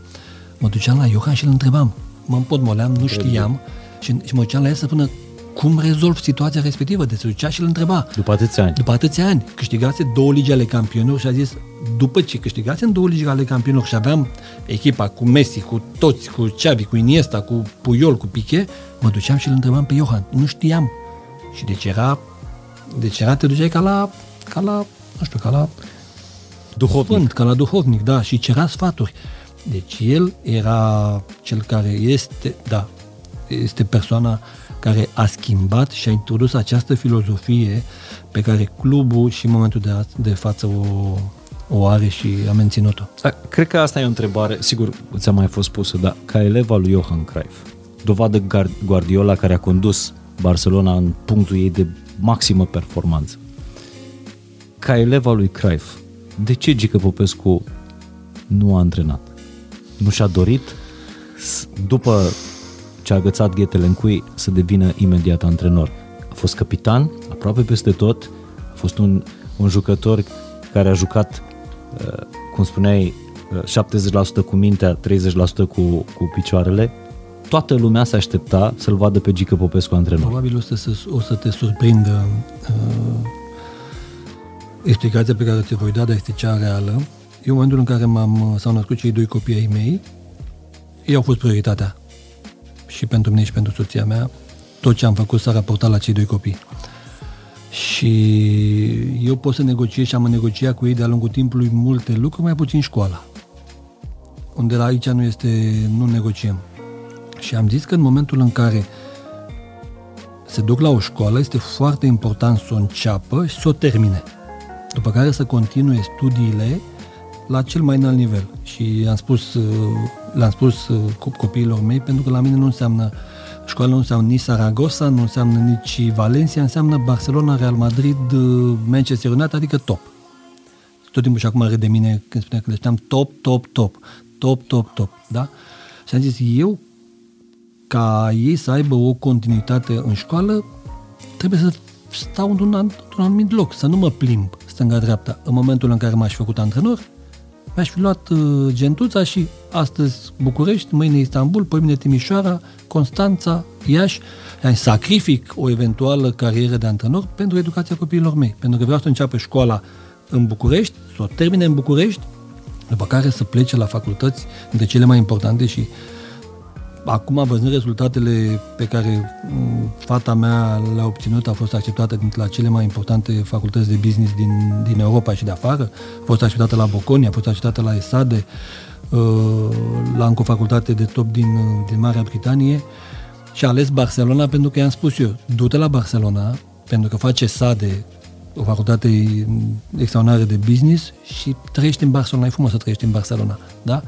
mă duceam la Johan și îl întrebam. Mă împotmoleam, nu știam și, și mă duceam la el să spună cum rezolv situația respectivă. Deci se ducea și îl întreba. După atâția ani. După atâția ani, câștigase două ligi ale campionilor și a zis, după ce câștigase în două ligi ale campionilor și aveam echipa cu Messi, cu toți, cu Xavi, cu Iniesta, cu Puyol, cu Piqué, mă duceam și îl întrebam pe Johan. Nu știam. Și deci era, deci era, te duceai ca la, ca la, nu știu, ca la Duhovnic. Sfânt, ca la duhovnic, da, și cerea sfaturi. Deci el era cel care este, da, este persoana care a schimbat și a introdus această filozofie pe care clubul și în momentul de, a- de față o, o are și a menținut-o. Da, Cred că asta e o întrebare, sigur, ți-a mai fost pusă, dar ca elev al lui Johan Cruyff, dovadă Gar- Guardiola care a condus Barcelona în punctul ei de maximă performanță. Ca elev al lui Cruyff, de ce Gică Popescu nu a antrenat? Nu și-a dorit după ce a agățat ghetele în cui să devină imediat antrenor. A fost capitan, aproape peste tot, a fost un, un jucător care a jucat, uh, cum spuneai, 70% cu mintea, 30% cu, cu picioarele, toată lumea se aștepta să-l vadă pe Gică Popescu antrenor. Probabil o să, o să te surprindă uh, explicația pe care ți-o voi da, dar este cea reală. Eu, în momentul în care m-am, s-au născut cei doi copii ai mei, ei au fost prioritatea. Și pentru mine și pentru soția mea, tot ce am făcut s-a raportat la cei doi copii. Și eu pot să negociez și am negociat cu ei de-a lungul timpului multe lucruri, mai puțin școala unde la aici nu este, nu negociem. Și am zis că în momentul în care se duc la o școală, este foarte important să o înceapă și să o termine. După care să continue studiile la cel mai înalt nivel. Și am spus, le-am spus copiilor mei, pentru că la mine nu înseamnă școala nu înseamnă nici Saragossa, nu înseamnă nici Valencia, înseamnă Barcelona, Real Madrid, Manchester United, adică top. Tot timpul și acum râde de mine când spunea că le știam top, top, top top, top, top, da? Și am zis, eu, ca ei să aibă o continuitate în școală, trebuie să stau într-un, într-un anumit loc, să nu mă plimb stânga-dreapta. În momentul în care m-aș făcut antrenor, mi-aș fi luat uh, gentuța și astăzi București, mâine Istanbul, poi mine Timișoara, Constanța, Iași, și sacrific o eventuală carieră de antrenor pentru educația copiilor mei. Pentru că vreau să înceapă școala în București, să o termine în București după care să plece la facultăți dintre cele mai importante și acum văzând rezultatele pe care mm, fata mea le-a obținut, a fost acceptată dintre la cele mai importante facultăți de business din, din Europa și de afară, a fost acceptată la Bocconi, a fost acceptată la ESADE, uh, la încă o facultate de top din, din Marea Britanie și a ales Barcelona pentru că i-am spus eu, du-te la Barcelona, pentru că face SADE o facultate extraordinară de business și trăiești în Barcelona, e frumos să trăiești în Barcelona, da?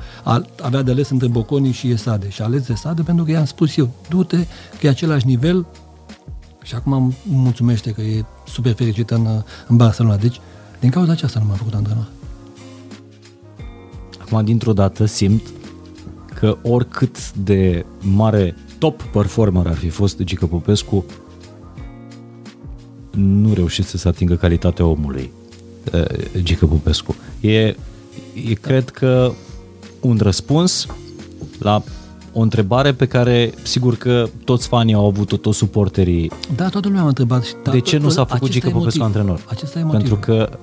Avea de ales între Bocconi și Esade și a ales Esade pentru că i-am spus eu, du-te, că e același nivel și acum îmi mulțumește că e super fericită în, în Barcelona. Deci, din cauza aceasta nu m-am făcut antrenor. Acum, dintr-o dată, simt că oricât de mare top performer ar fi fost Gică Popescu, nu reușește să atingă calitatea omului, Gică Popescu. E, e cred că un răspuns la o întrebare pe care sigur că toți fanii au avut-o, toți suporterii. Da, toată lumea m-a întrebat. Și de ce nu s-a făcut Gică Popescu antrenor? Acesta e motivul. Pentru că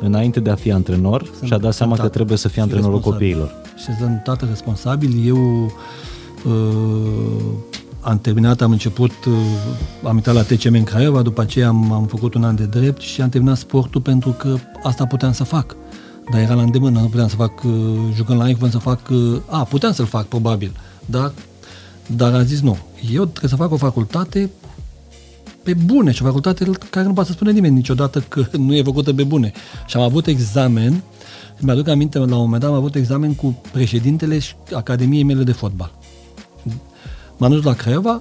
înainte de a fi antrenor sunt și-a dat seama că trebuie să fie antrenorul copiilor. Și sunt tată responsabil. Eu uh, am terminat, am început, uh, am intrat la TCM în Craiova, după aceea am, am făcut un an de drept și am terminat sportul pentru că asta puteam să fac. Dar era la îndemână, nu puteam să fac, uh, jucând la Eichmann, să fac, uh, a, puteam să-l fac, probabil, dar, dar am zis nu. Eu trebuie să fac o facultate pe bune și o facultate care nu poate să spune nimeni niciodată că nu e făcută pe bune. Și am avut examen, mi-aduc aminte, la un moment dat am avut examen cu președintele Academiei mele de fotbal. M-am dus la Craiova,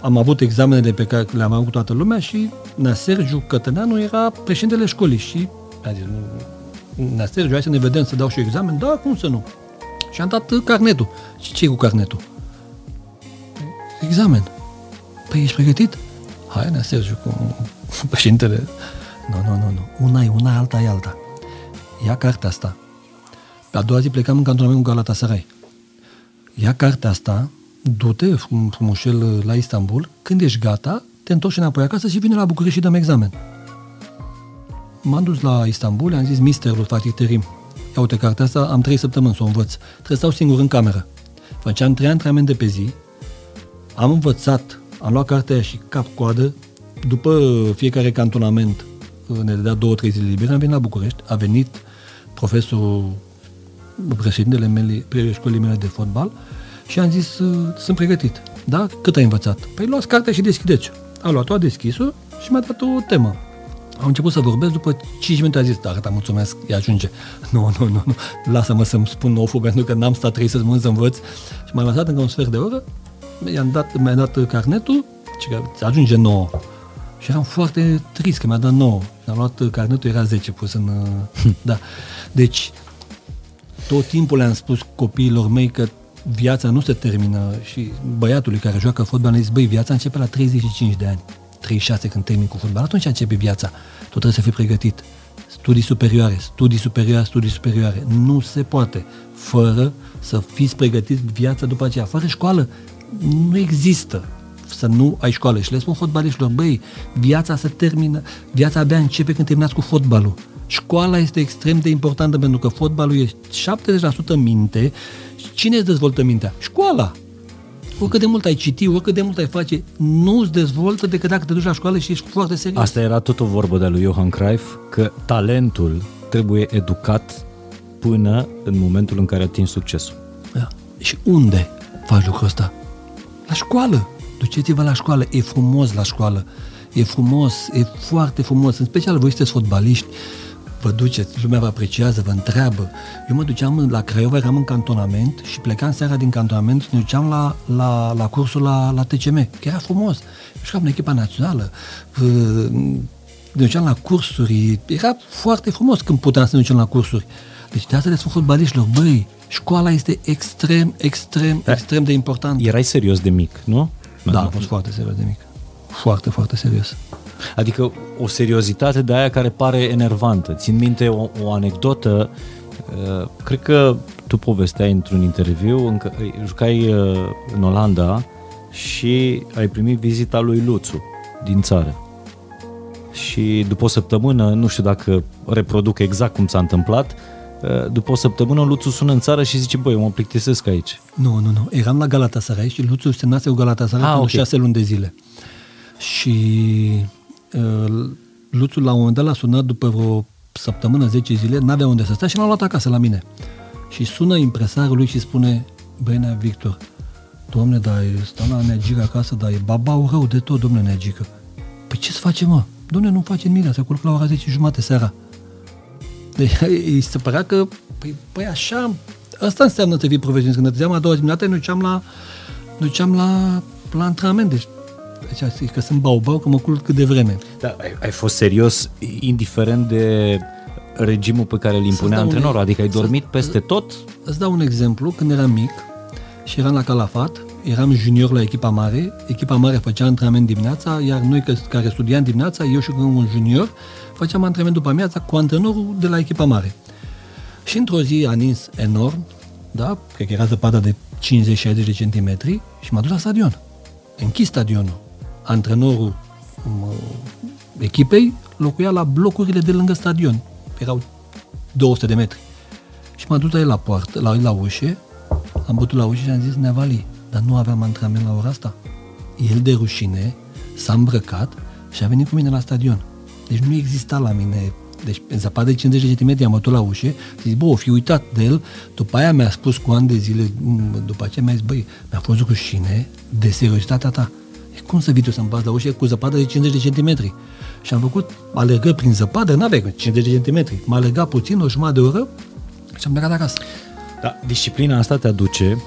am avut examenele pe care le-am avut toată lumea și Nea Sergiu Cătăneanu era președintele școlii și a zis, Nea Sergiu, hai să ne vedem, să dau și examen. Da, cum să nu? Și am dat carnetul. Și ce cu carnetul? Examen. Păi ești pregătit? Hai, Nea Sergiu, cu președintele. Nu, nu, nu, nu. Una e una, alta e alta. Ia cartea asta. Pe a doua zi plecam în cantonament cu Galatasaray. Ia cartea asta, du-te frumușel la Istanbul, când ești gata, te întorci înapoi acasă și vine la București și dăm examen. M-am dus la Istanbul, am zis misterul Fatih Terim, ia uite cartea asta, am trei săptămâni să o învăț. Trebuie să stau singur în cameră. Făceam trei antrenamente pe zi, am învățat, am luat cartea și cap-coadă, după fiecare cantonament ne dea două, trei zile libere, am venit la București, a venit profesorul, președintele mele, școlii mele de fotbal, și am zis, sunt pregătit. Da? Cât ai învățat? Păi luați cartea și deschideți-o. A luat-o, a deschis-o și mi-a dat o temă. Am început să vorbesc, după 5 minute a zis, da, gata, mulțumesc, e ajunge. Nu, nu, nu, nu, lasă-mă să-mi spun oful, pentru că n-am stat trei să să învăț. Și m-a lăsat încă un sfert de oră, i-am dat, mi-a dat carnetul, și că ajunge nouă. Și eram foarte trist că mi-a dat 9. Am luat carnetul, era 10 pus în... da. Deci, tot timpul le-am spus copiilor mei că viața nu se termină și băiatului care joacă fotbal ne zis, băi, viața începe la 35 de ani, 36 când termin cu fotbal, atunci începe viața. Tu trebuie să fii pregătit. Studii superioare, studii superioare, studii superioare. Nu se poate fără să fiți pregătiți viața după aceea. Fără școală nu există să nu ai școală. Și le spun fotbaliștilor, băi, viața se termină, viața abia începe când terminați cu fotbalul. Școala este extrem de importantă pentru că fotbalul e 70% minte. Cine îți dezvoltă mintea? Școala. Oricât de mult ai citi, oricât de mult ai face, nu îți dezvoltă decât dacă te duci la școală și ești foarte serios. Asta era tot o vorbă de lui Johan Cruyff, că talentul trebuie educat până în momentul în care atingi succesul. Da. Și unde faci lucrul ăsta? La școală. Duceți-vă la școală. E frumos la școală. E frumos, e foarte frumos. În special voi sunteți fotbaliști, vă duceți, lumea vă apreciază, vă întreabă. Eu mă duceam la Craiova, eram în cantonament și plecam seara din cantonament și ne duceam la, la, la cursul la, la TCM, că era frumos. Jucam în echipa națională, ne duceam la cursuri, era foarte frumos când puteam să ne ducem la cursuri. Deci de asta le spun fotbaliștilor, băi, școala este extrem, extrem, da. extrem de importantă. Erai serios de mic, nu? Da, am fost foarte serios de mic. Foarte, foarte serios. Adică o seriozitate de aia care pare enervantă. Țin minte o, o anecdotă, uh, cred că tu povesteai într-un interviu, încă, jucai uh, în Olanda și ai primit vizita lui Luțu din țară. Și după o săptămână, nu știu dacă reproduc exact cum s-a întâmplat, uh, după o săptămână Luțu sună în țară și zice, băi, eu mă plictisesc aici. Nu, nu, nu. Eram la Galatasaray și Luțu semnase cu Galatasaray ah, pentru okay. șase luni de zile. Și uh, Luțul la un moment dat l-a sunat după vreo săptămână, 10 zile, n-avea unde să stea și l-a luat acasă la mine. Și sună impresarul lui și spune, băi, Nea Victor, domne, dar stau la Neagică acasă, dar e babau rău de tot, domne Neagică. Păi ce să facem, mă? Domne, nu face nimic, se culcă la ora 10 jumate seara. Deci îi se părea că, păi, păi așa, asta înseamnă să fii profesionist. Când ne trezeam a doua dimineață, ne duceam la, ne duceam la, la antrenament. Deci deci, că sunt baubau, că mă culc cât de vreme. Da, ai, ai fost serios, indiferent de regimul pe care îl impunea antrenorul, un, adică ai dormit să, peste tot? Îți dau un exemplu, când eram mic și eram la Calafat, eram junior la echipa mare, echipa mare făcea antrenament dimineața, iar noi care studiam dimineața, eu și un junior, făceam antrenament după amiața cu antrenorul de la echipa mare. Și într-o zi a nins enorm, da, cred că era zăpada de 50-60 de centimetri și m-a dus la stadion. Închis stadionul antrenorul echipei locuia la blocurile de lângă stadion. Erau 200 de metri. Și m-a dus la el la poartă, la, la ușă, am bătut la ușă și am zis, Nevali, dar nu aveam antrenament la ora asta. El de rușine s-a îmbrăcat și a venit cu mine la stadion. Deci nu exista la mine deci în zăpadă de 50 de centimetri am bătut la ușă și zic, bă, o fi uitat de el. După aia mi-a spus cu ani de zile, după aceea mi-a zis, băi, mi-a fost rușine de seriozitatea ta cum să vii tu să-mi bați la ușă cu zăpadă de 50 de centimetri? Și am făcut alergări prin zăpadă, n-aveai 50 de centimetri. M-a alergat puțin, o jumătate de oră și am plecat acasă. Da, disciplina asta te aduce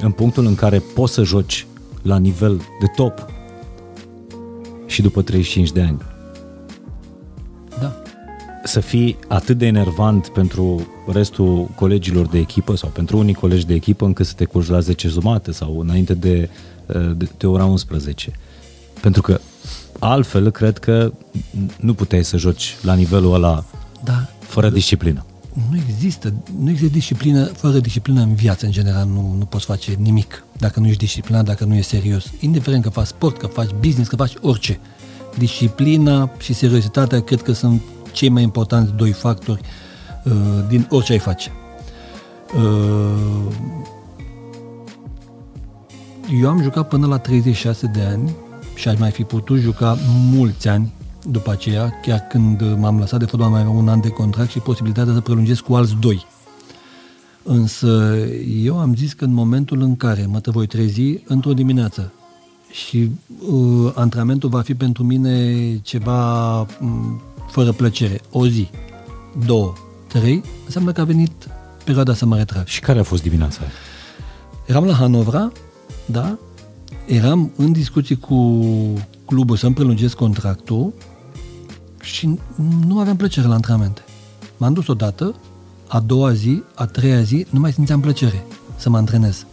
în punctul în care poți să joci la nivel de top și după 35 de ani. Da. Să fii atât de enervant pentru restul colegilor de echipă sau pentru unii colegi de echipă încât să te curci la 10 jumate sau înainte de de, de ora 11. Pentru că altfel cred că nu puteai să joci la nivelul ăla da, fără disciplină. Nu există, nu există disciplină, fără disciplină în viață, în general, nu, nu poți face nimic dacă nu ești disciplinat, dacă nu ești serios. Indiferent că faci sport, că faci business, că faci orice. Disciplina și seriozitatea cred că sunt cei mai importanți doi factori uh, din orice ai face. Uh, eu am jucat până la 36 de ani și aș mai fi putut juca mulți ani după aceea, chiar când m-am lăsat de fotbal, mai aveam un an de contract și posibilitatea să prelungesc cu alți doi. Însă eu am zis că în momentul în care mă te voi trezi într-o dimineață și uh, antrenamentul va fi pentru mine ceva um, fără plăcere, o zi, două, trei, înseamnă că a venit perioada să mă retrag. Și care a fost dimineața? Eram la Hanovra da? Eram în discuții cu, clubul să-mi prelungesc contractul și nu aveam plăcere la antrenamente. M-am dus odată, a doua zi, a treia zi, nu mai simțeam plăcere să mă antrenez.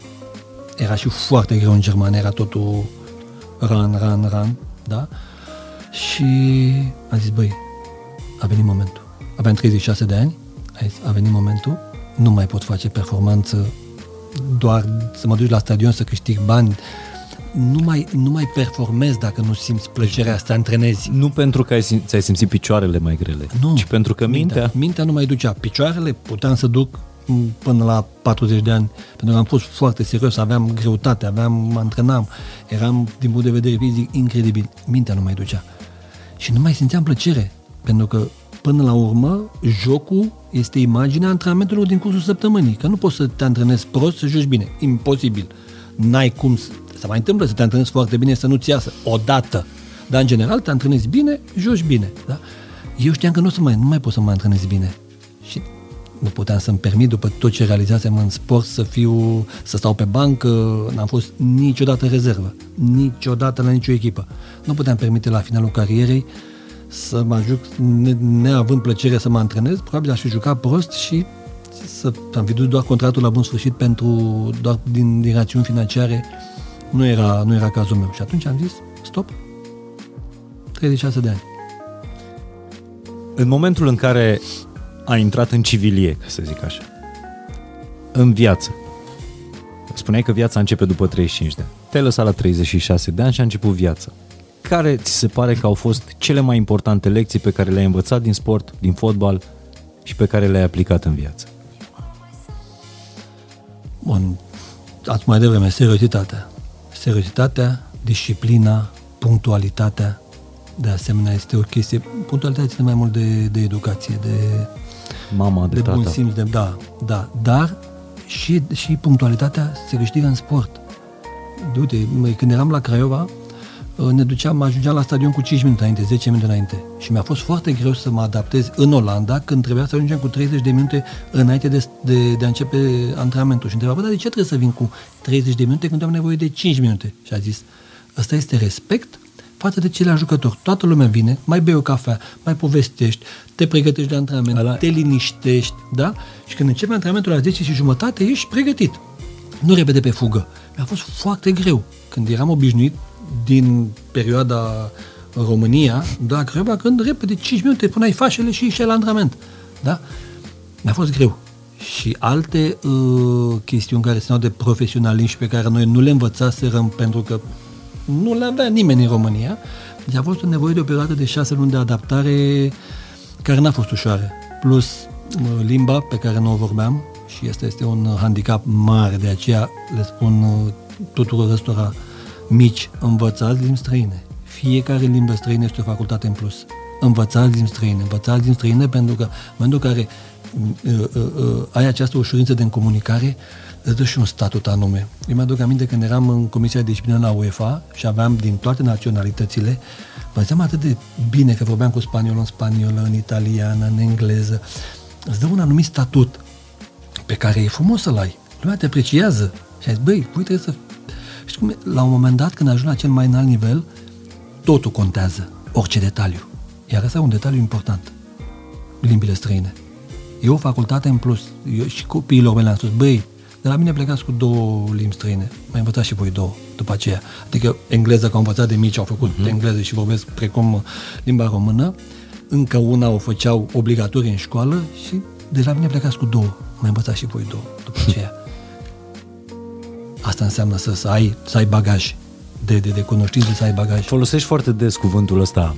Era și foarte greu în german, era totul run, run, run, da? Și am zis, băi, a venit momentul. Aveam 36 de ani, a venit momentul, nu mai pot face performanță doar să mă duci la stadion să câștig bani, nu mai, nu mai performezi dacă nu simți plăcerea să te antrenezi. Nu pentru că ai, sim- ți-ai simțit picioarele mai grele, nu. ci pentru că mintea... Mintea, mintea nu mai ducea. Picioarele puteam să duc până la 40 de ani, pentru că am fost foarte serios, aveam greutate, aveam, mă antrenam, eram, din punct de vedere fizic, incredibil. Mintea nu mai ducea. Și nu mai simțeam plăcere, pentru că până la urmă, jocul este imaginea antrenamentelor din cursul săptămânii. Că nu poți să te antrenezi prost să joci bine. Imposibil. N-ai cum să... Se mai întâmplă să te antrenezi foarte bine, să nu-ți iasă odată. Dar, în general, te antrenezi bine, joci bine. Da? Eu știam că nu, să mai, nu mai pot să mă antrenez bine. Și nu puteam să-mi permit, după tot ce realizasem în sport, să fiu, să stau pe bancă, n-am fost niciodată rezervă, niciodată la nicio echipă. Nu puteam permite la finalul carierei să mă ajut, ne, neavând plăcere să mă antrenez, probabil aș fi jucat prost și să am fi dus doar contractul la bun sfârșit pentru, doar din, din rațiuni financiare, nu era, nu era cazul meu. Și atunci am zis, stop, 36 de ani. În momentul în care a intrat în civilie, ca să zic așa, în viață, spuneai că viața începe după 35 de ani. Te-ai lăsat la 36 de ani și a început viața care ți se pare că au fost cele mai importante lecții pe care le-ai învățat din sport, din fotbal și pe care le-ai aplicat în viață? Bun, ați mai devreme, seriozitatea. Seriozitatea, disciplina, punctualitatea, de asemenea, este o chestie, punctualitatea ține mai mult de, de educație, de, Mama, de, de tata. bun simț, de, da, da, dar și, și punctualitatea se câștigă în sport. De, uite, când eram la Craiova, Uh, ne duceam, ajungeam la stadion cu 5 minute înainte, 10 minute înainte. Și mi-a fost foarte greu să mă adaptez în Olanda când trebuia să ajungem cu 30 de minute înainte de, de, de a începe antrenamentul. Și întreba, dar de ce trebuie să vin cu 30 de minute când am nevoie de 5 minute? Și a zis, ăsta este respect față de ceilalți jucători. Toată lumea vine, mai bei o cafea, mai povestești, te pregătești de antrenament, Ala... te liniștești, da? Și când începe antrenamentul la 10 și jumătate, ești pregătit. Nu repede pe fugă. Mi-a fost foarte greu. Când eram obișnuit, din perioada România, da, Craiova, când repede 5 minute puneai fașele și ieșeai la antrenament. Da? Mi-a fost greu. Și alte uh, chestiuni care țineau de profesionalism pe care noi nu le învățaserăm pentru că nu le avea nimeni în România. Deci a fost o nevoie de o perioadă de șase luni de adaptare care n-a fost ușoară. Plus uh, limba pe care nu o vorbeam și asta este un handicap mare, de aceea le spun uh, tuturor ăstora mici, învățați limbi străine. Fiecare limbă străină este o facultate în plus. Învățați limbi străine, învățați limbi străine pentru că în momentul în care uh, uh, uh, ai această ușurință de comunicare, îți dă și un statut anume. Eu mi-aduc aminte când eram în Comisia de Disciplină la UEFA și aveam din toate naționalitățile, mă ziceam atât de bine că vorbeam cu spaniolă în spaniolă, în italiană, în engleză. Îți dă un anumit statut pe care e frumos să-l ai. Lumea te apreciază. Și ai zis, băi, voi trebuie să și cum, la un moment dat, când ajungi la cel mai înalt nivel, totul contează, orice detaliu. Iar ăsta e un detaliu important, limbile străine. E o facultate în plus. Eu și copiilor mei le-am spus, băi, de la mine plecați cu două limbi străine. Mai învățați și voi două după aceea. Adică engleză, că au învățat de mici, au făcut uh-huh. engleză și vorbesc precum limba română. Încă una o făceau obligatorie în școală și de la mine plecați cu două. Mai învățați și voi două după aceea. Asta înseamnă să, să, ai, să ai bagaj de, de, de cunoștințe, să ai bagaj. Folosești foarte des cuvântul ăsta,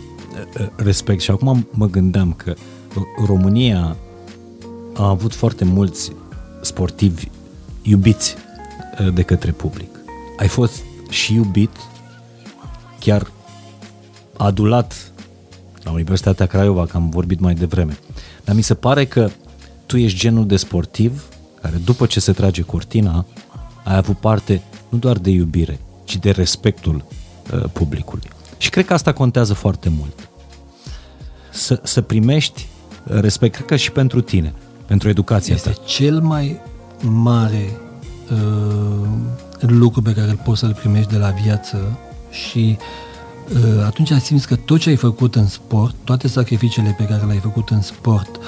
respect, și acum mă gândeam că România a avut foarte mulți sportivi iubiți de către public. Ai fost și iubit, chiar adulat la Universitatea Craiova, că am vorbit mai devreme. Dar mi se pare că tu ești genul de sportiv care după ce se trage cortina ai avut parte nu doar de iubire, ci de respectul uh, publicului. Și cred că asta contează foarte mult. Să, să primești respect, cred că și pentru tine, pentru educația este ta. cel mai mare uh, lucru pe care îl poți să-l primești de la viață și uh, atunci simți că tot ce ai făcut în sport, toate sacrificiile pe care le-ai făcut în sport, uh,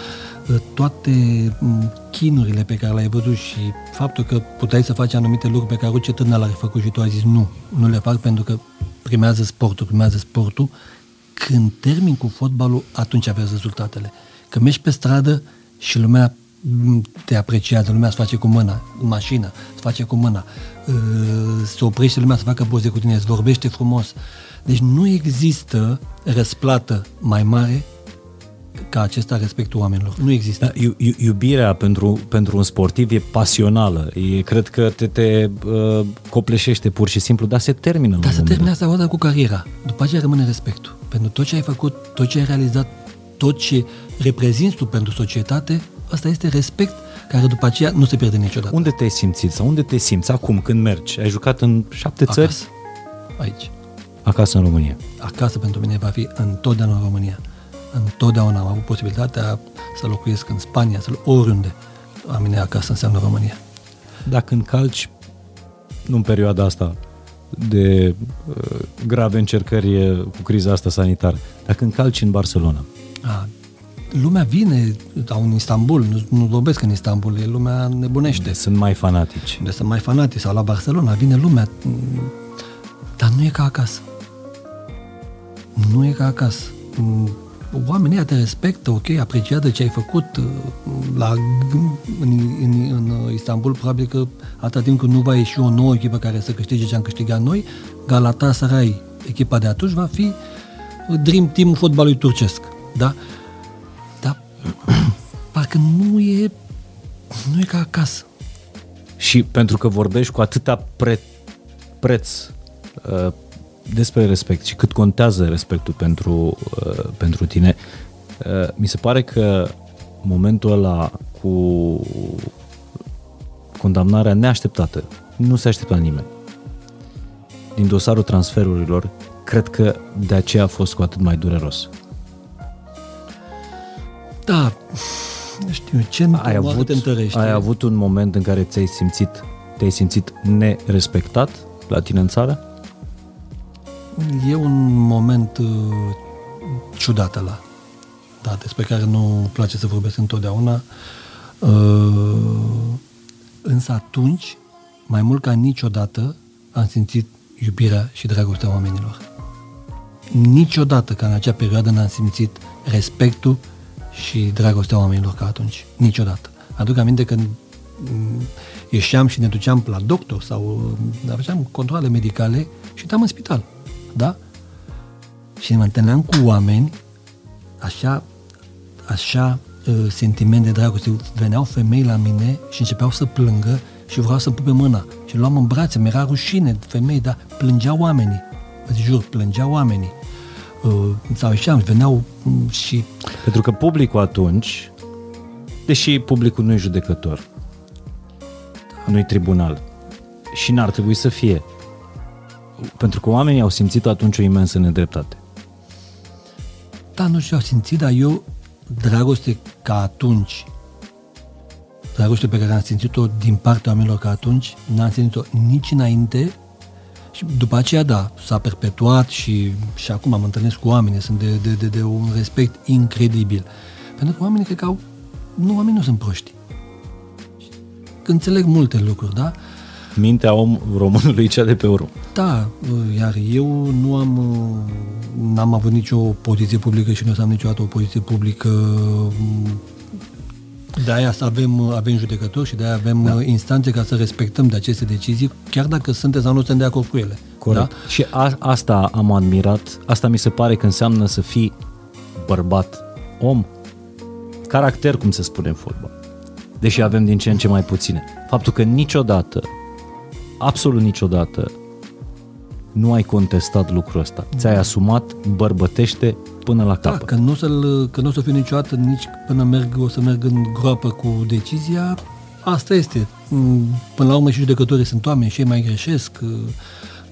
toate mm, chinurile pe care le-ai văzut și faptul că puteai să faci anumite lucruri pe care orice tânăr l-ar făcut și tu ai zis nu, nu le fac pentru că primează sportul, primează sportul, când termin cu fotbalul, atunci aveți rezultatele. Că mergi pe stradă și lumea te apreciază, lumea îți face cu mâna, în mașină, îți face cu mâna, uh, se oprește lumea să facă poze cu tine, îți vorbește frumos. Deci nu există răsplată mai mare ca acesta respectul oamenilor. Nu există. Da, iubirea pentru, pentru un sportiv e pasională. E, cred că te, te uh, copleșește pur și simplu, dar se termină. Dar se termină asta cu cariera. După aceea rămâne respectul. Pentru tot ce ai făcut, tot ce ai realizat, tot ce reprezinți tu pentru societate, asta este respect care după aceea nu se pierde niciodată. Unde te-ai simțit sau unde te simți acum când mergi? Ai jucat în șapte Acasă. țări? Aici. Acasă în România. Acasă pentru mine va fi întotdeauna în România. Întotdeauna am avut posibilitatea să locuiesc în Spania, să oriunde. A mine acasă înseamnă România. Dacă încalci, nu în perioada asta de uh, grave încercări cu criza asta sanitară, dacă încalci în Barcelona, a, lumea vine sau în Istanbul, nu, nu vorbesc în Istanbul, e lumea nebunește. De sunt mai fanatici. De sunt mai fanatici sau la Barcelona, vine lumea, dar nu e ca acasă. Nu e ca acasă. Oamenii te respectă, ok, apreciază ce ai făcut la, în, în, în Istanbul, probabil că atâta timp când nu va ieși o nouă echipă care să câștige ce am câștigat noi, Galatasaray, echipa de atunci, va fi Dream Team-ul fotbalului turcesc. Da? parcă nu e, nu e ca acasă. Și pentru că vorbești cu atâta pre, preț uh, despre respect și cât contează respectul pentru, uh, pentru tine, uh, mi se pare că momentul ăla cu condamnarea neașteptată, nu se aștepta nimeni. Din dosarul transferurilor, cred că de aceea a fost cu atât mai dureros. Da, nu știu, ce ai avut, te întărește? Ai avut un moment în care ți-ai simțit, te-ai simțit nerespectat la tine în țară? E un moment uh, ciudat la, da, despre care nu place să vorbesc întotdeauna. Uh, însă atunci, mai mult ca niciodată, am simțit iubirea și dragostea oamenilor. Niciodată ca în acea perioadă n-am simțit respectul și dragostea oamenilor ca atunci. Niciodată. Aduc aminte când mm, ieșeam și ne duceam la doctor sau mm, făceam controle medicale și eram în spital. Da? Și mă întâlneam cu oameni așa, așa uh, sentiment de dragoste. Veneau femei la mine și începeau să plângă și vreau să pupe mâna. Și luam în brațe, mi-era rușine femei, dar plângeau oamenii. Îți jur, plângeau oamenii. Uh, sau ieșeam, veneau mm, și... Pentru că publicul atunci, deși publicul nu e judecător, nu e tribunal, și n-ar trebui să fie, pentru că oamenii au simțit atunci o imensă nedreptate. Da, nu știu, au simțit, dar eu, dragoste ca atunci, dragoste pe care am simțit-o din partea oamenilor ca atunci, n-am simțit-o nici înainte și după aceea, da, s-a perpetuat și, și acum am întâlnit cu oameni, sunt de, de, de, de un respect incredibil. Pentru că oamenii cred că au, nu, oamenii nu sunt proști. Înțeleg multe lucruri, da? Mintea om românului cea de pe urmă. Da, iar eu nu am, n-am avut nicio poziție publică și nu o să am niciodată o poziție publică de aia să avem, avem judecători și de aia avem da. instanțe ca să respectăm de aceste decizii, chiar dacă sunteți sau nu suntem de acord cu ele. Corect. Da? Și a, asta am admirat, asta mi se pare că înseamnă să fii bărbat, om, caracter, cum se spune în fotbal. Deși avem din ce în ce mai puține. Faptul că niciodată, absolut niciodată, nu ai contestat lucrul ăsta. Ți-ai asumat, bărbătește până la da, capăt. Da, că nu, să-l, că nu o să fiu niciodată nici până merg, o să merg în groapă cu decizia, asta este. Mm, până la urmă și judecătorii sunt oameni și ei mai greșesc,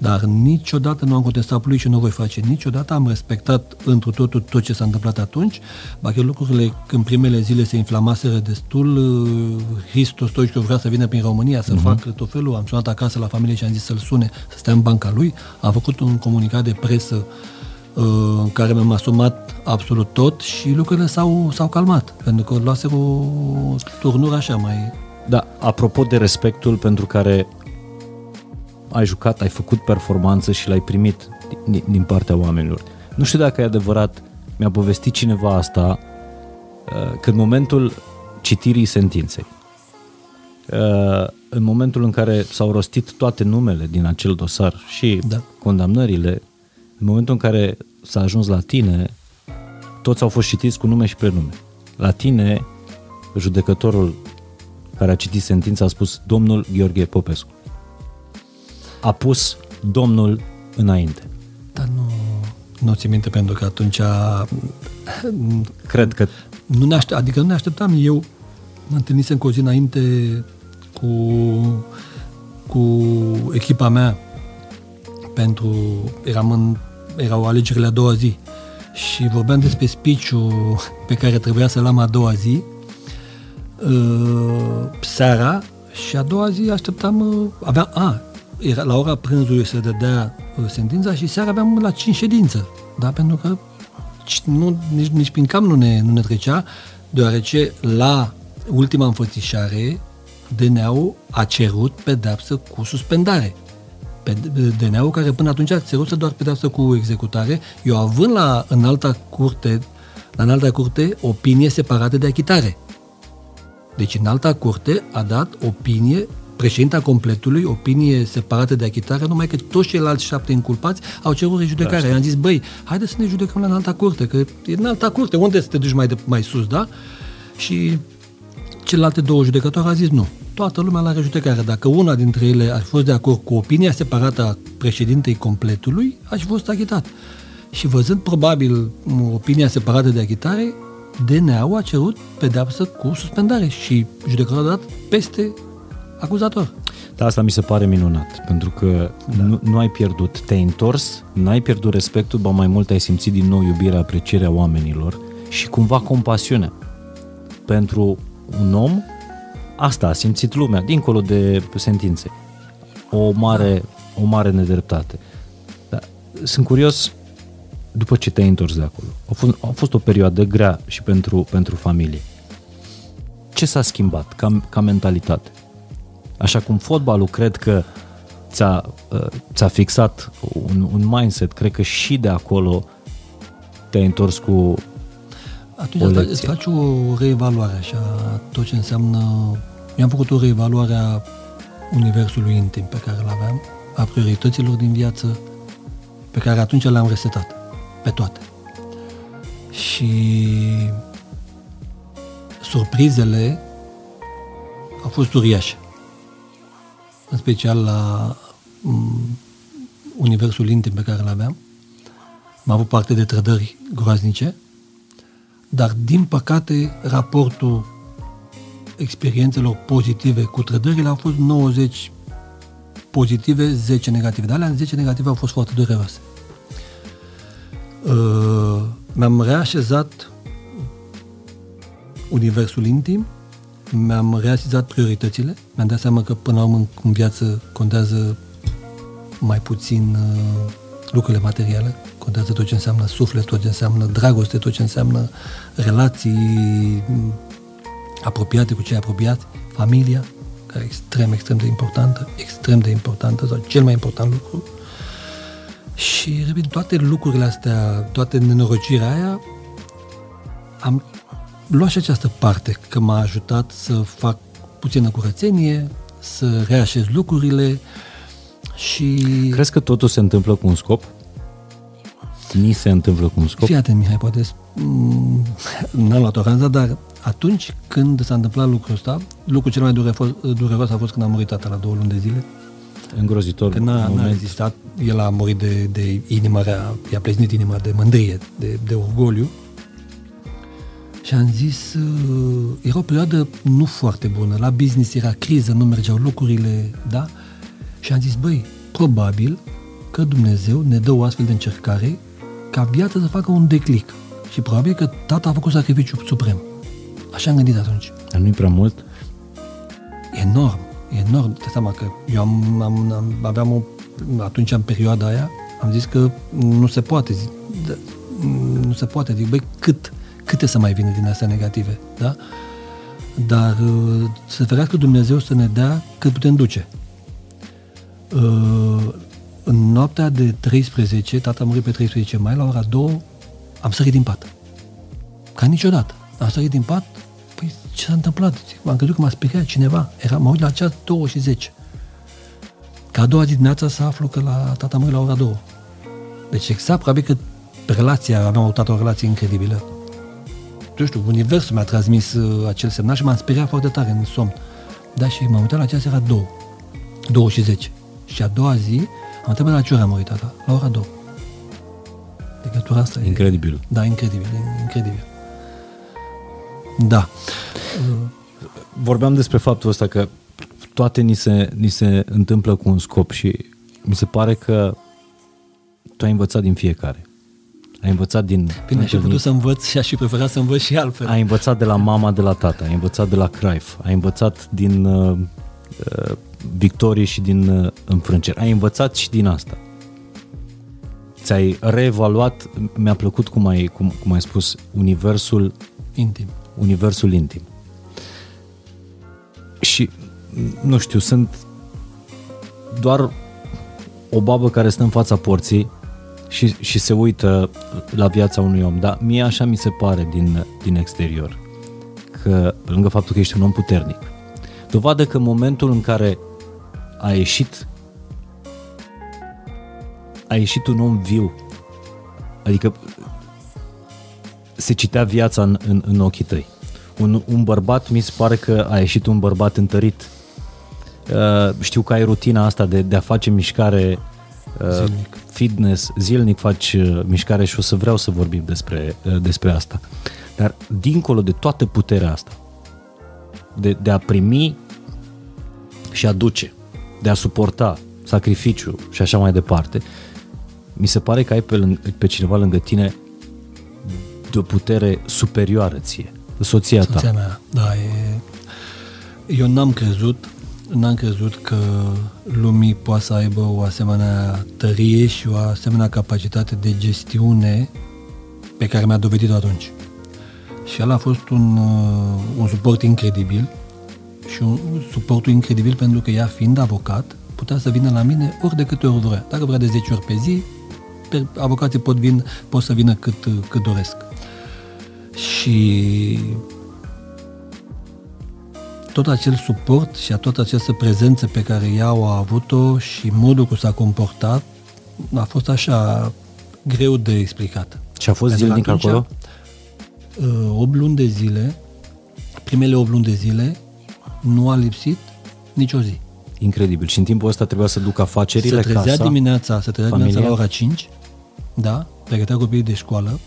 dar niciodată nu am contestat lui și nu voi face. Niciodată am respectat întru totul tot ce s-a întâmplat atunci. Ba chiar lucrurile în primele zile se inflamaseră destul. Hristo Stoichkov vrea să vină prin România să uh-huh. facă tot felul. Am sunat acasă la familie și am zis să-l sune, să stea în banca lui. Am făcut un comunicat de presă uh, în care mi-am asumat absolut tot și lucrurile s-au, s-au calmat, pentru că luase o turnură așa mai... Da, apropo de respectul pentru care ai jucat, ai făcut performanță și l-ai primit din, din partea oamenilor. Nu știu dacă e adevărat, mi-a povestit cineva asta, uh, că în momentul citirii sentinței, uh, în momentul în care s-au rostit toate numele din acel dosar și da. condamnările, în momentul în care s-a ajuns la tine, toți au fost citiți cu nume și prenume. La tine, judecătorul care a citit sentința a spus domnul Gheorghe Popescu. A pus domnul înainte. Dar nu, nu ți minte pentru că atunci cred că nu ne aștept, adică nu ne așteptam eu mă întâlnisem cu o zi înainte cu, cu echipa mea pentru eram în, erau alegerile a doua zi și vorbeam despre speech pe care trebuia să-l am a doua zi uh, seara și a doua zi așteptam uh, aveam, a, era, la ora prânzului se dădea uh, sentința și seara aveam la 5 ședință. Da? Pentru că nu, nici, nici prin cam nu ne, nu ne trecea, deoarece la ultima înfățișare DNA-ul a cerut pedepsă cu suspendare. DNA-ul care până atunci a cerut să doar pedepsă cu executare, eu având la înalta curte, la înalta curte opinie separată de achitare. Deci în alta curte a dat opinie președinta completului, opinie separată de achitare, numai că toți ceilalți șapte inculpați au cerut judecare. Da, am zis, băi, haideți să ne judecăm la înalta curte, că e în alta curte, unde să te duci mai, de, mai sus, da? Și celelalte două judecători au zis nu. Toată lumea la judecare. Dacă una dintre ele ar fi fost de acord cu opinia separată a președintei completului, aș fi fost achitat. Și văzând probabil opinia separată de achitare, DNA-ul a cerut pedeapsă cu suspendare și judecătorul a dat peste acuzator. Da, asta mi se pare minunat, pentru că da. nu, nu ai pierdut, te-ai întors, n-ai pierdut respectul, ba mai mult ai simțit din nou iubirea, aprecierea oamenilor și cumva compasiunea pentru un om. Asta a simțit lumea, dincolo de sentințe. O mare, o mare nedreptate. Da, sunt curios, după ce te-ai întors de acolo, a fost, a fost o perioadă grea și pentru, pentru familie. Ce s-a schimbat ca, ca mentalitate? Așa cum fotbalul cred că ți-a, uh, ți-a fixat un, un mindset, cred că și de acolo te-ai întors cu Atunci o lecție. îți faci o reevaluare, așa, tot ce înseamnă... Eu am făcut o reevaluare a universului intim pe care îl aveam, a priorităților din viață, pe care atunci le-am resetat, pe toate. Și surprizele au fost uriașe în special la um, universul intim pe care îl aveam. Am avut parte de trădări groaznice, dar din păcate raportul experiențelor pozitive cu trădările a fost 90 pozitive, 10 negative. Dar alea 10 negative au fost foarte dureroase. Uh, mi-am reașezat universul intim, mi-am reasizat prioritățile, mi-am dat seama că până la urmă în viață contează mai puțin uh, lucrurile materiale, contează tot ce înseamnă suflet, tot ce înseamnă dragoste, tot ce înseamnă relații mm, apropiate cu cei apropiați, familia, care e extrem, extrem de importantă, extrem de importantă, sau cel mai important lucru. Și, repet, toate lucrurile astea, toate nenorocirea aia, am lua și această parte, că m-a ajutat să fac puțină curățenie, să reașez lucrurile și... Crezi că totul se întâmplă cu un scop? Ni se întâmplă cu un scop? Fii atent, Mihai, poate mm, n-am luat o ranza, dar atunci când s-a întâmplat lucrul ăsta, lucrul cel mai dureros a fost când a murit tata la două luni de zile. Îngrozitor Când n-a, n-a rezistat, el a murit de, de inimă rea, i-a pleznit inima de mândrie, de, de orgoliu și am zis, uh, era o perioadă nu foarte bună, la business era criză, nu mergeau lucrurile, da? Și am zis, băi, probabil că Dumnezeu ne dă o astfel de încercare ca viața să facă un declic. Și probabil că tata a făcut sacrificiu suprem. Așa am gândit atunci. Dar nu-i prea mult? Enorm, enorm. Te seama că eu am, am, am, aveam o, atunci în perioada aia, am zis că nu se poate. Da, nu se poate. Adică, băi, cât, câte să mai vină din astea negative, da? Dar uh, să ferească Dumnezeu să ne dea cât putem duce. Uh, în noaptea de 13, tata a murit pe 13 mai, la ora 2, am sărit din pat. Ca niciodată. Am sărit din pat, păi ce s-a întâmplat? M-am crezut că m-a speriat cineva. Era, mă uit la ceas 2 și 10. Ca a doua zi dimineața să aflu că la tata mă la ora 2. Deci exact, probabil că relația, aveam o tată o relație incredibilă. Nu știu, universul mi-a transmis uh, acel semnal și m-am speriat foarte tare în somn. Da, și m-am uitat la ceas, era 2. 2 și 10. Și a doua zi, am întrebat la ce ora am uitat, tata? La ora 2. Legătura asta Incredibil. E, da, incredibil, incredibil. Da. Vorbeam despre faptul ăsta că toate ni se, ni se întâmplă cu un scop și mi se pare că tu ai învățat din fiecare. Ai învățat din... Bine, aș fi putut să învăț și aș fi preferat să învăț și altfel. Ai învățat de la mama, de la tata, ai învățat de la Cruyff, ai învățat din uh, uh, victorii și din uh, înfrângeri. Ai învățat și din asta. Ți-ai reevaluat, mi-a plăcut cum ai, cum, cum ai spus, universul intim. Universul intim. Și, nu știu, sunt doar o babă care stă în fața porții și, și se uită la viața unui om. Dar mie așa mi se pare din, din exterior. Că, pe lângă faptul că ești un om puternic, dovadă că în momentul în care a ieșit a ieșit un om viu. Adică se citea viața în, în, în ochii tăi. Un, un bărbat, mi se pare că a ieșit un bărbat întărit. Uh, știu că ai rutina asta de, de a face mișcare uh, zilnic. fitness, zilnic faci uh, mișcare și o să vreau să vorbim despre, uh, despre asta. Dar dincolo de toată puterea asta, de, de a primi și a duce, de a suporta sacrificiu și așa mai departe, mi se pare că ai pe, pe cineva lângă tine de o putere superioară ție, soția ta. Soția mea, da. E... Eu n-am crezut, n-am crezut că lumii poate să aibă o asemenea tărie și o asemenea capacitate de gestiune pe care mi-a dovedit-o atunci. Și el a fost un, uh, un suport incredibil și un suportul incredibil pentru că ea, fiind avocat, putea să vină la mine ori de câte ori vrea. Dacă vrea de 10 ori pe zi, avocații pot, vin, pot să vină cât, cât doresc. Și tot acel suport și toată această prezență pe ea au avut-o și modul cum s-a comportat a fost așa greu de explicat. Și a fost Pentru zilnic atunci, acolo? 8 uh, luni de zile, primele 8 luni de zile, nu a lipsit nicio zi. Incredibil. Și în timpul ăsta trebuia să ducă afacerile, Se trezea casa, dimineața, se trezea familia? dimineața la ora 5, da, pregătea copiii de școală,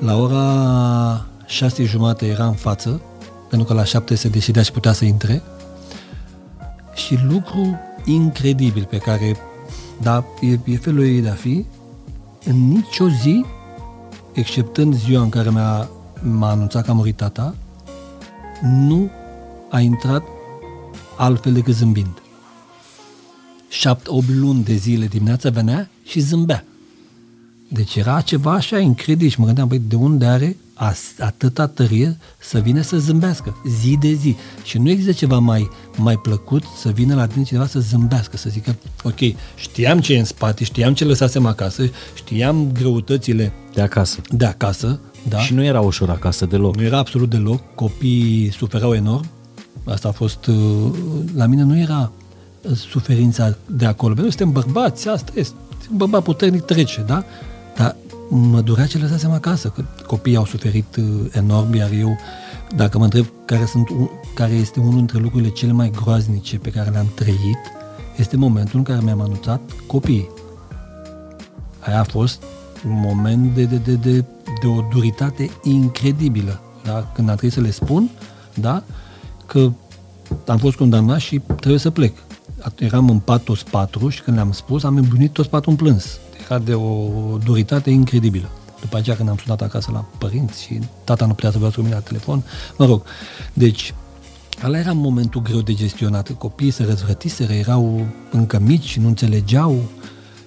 la ora șase jumate era în față, pentru că la șapte se decidea și putea să intre. Și lucru incredibil pe care, da, e, e felul ei de a fi, în nicio zi, exceptând ziua în care mi-a, m-a anunțat că a murit tata, nu a intrat altfel decât zâmbind. Șapte, opt luni de zile dimineața venea și zâmbea. Deci era ceva așa incredibil și mă gândeam, băi, de unde are atâta tărie să vină să zâmbească zi de zi. Și nu există ceva mai, mai plăcut să vină la tine cineva să zâmbească, să zică, ok, știam ce e în spate, știam ce lăsasem acasă, știam greutățile de acasă. De acasă, da. Și nu era ușor acasă deloc. Nu era absolut deloc, copiii suferau enorm. Asta a fost, uh, la mine nu era uh, suferința de acolo. Noi suntem bărbați, asta este. Un bărbat puternic trece, da? Dar mă durea ce lăsasem acasă, că copiii au suferit uh, enorm, iar eu, dacă mă întreb care, sunt, care este unul dintre lucrurile cele mai groaznice pe care le-am trăit, este momentul în care mi-am anunțat copiii. Aia a fost un moment de, de, de, de, de o duritate incredibilă. Da? Când a trebuit să le spun da? că am fost condamnat și trebuie să plec. Eram în pat toți patru și când le-am spus, am îmbunit toți patru în plâns ca de o duritate incredibilă. După aceea când am sunat acasă la părinți și tata nu putea să vorbească cu mine la telefon, mă rog, deci Ăla era momentul greu de gestionat. Copiii se răzvrătiseră, erau încă mici, nu înțelegeau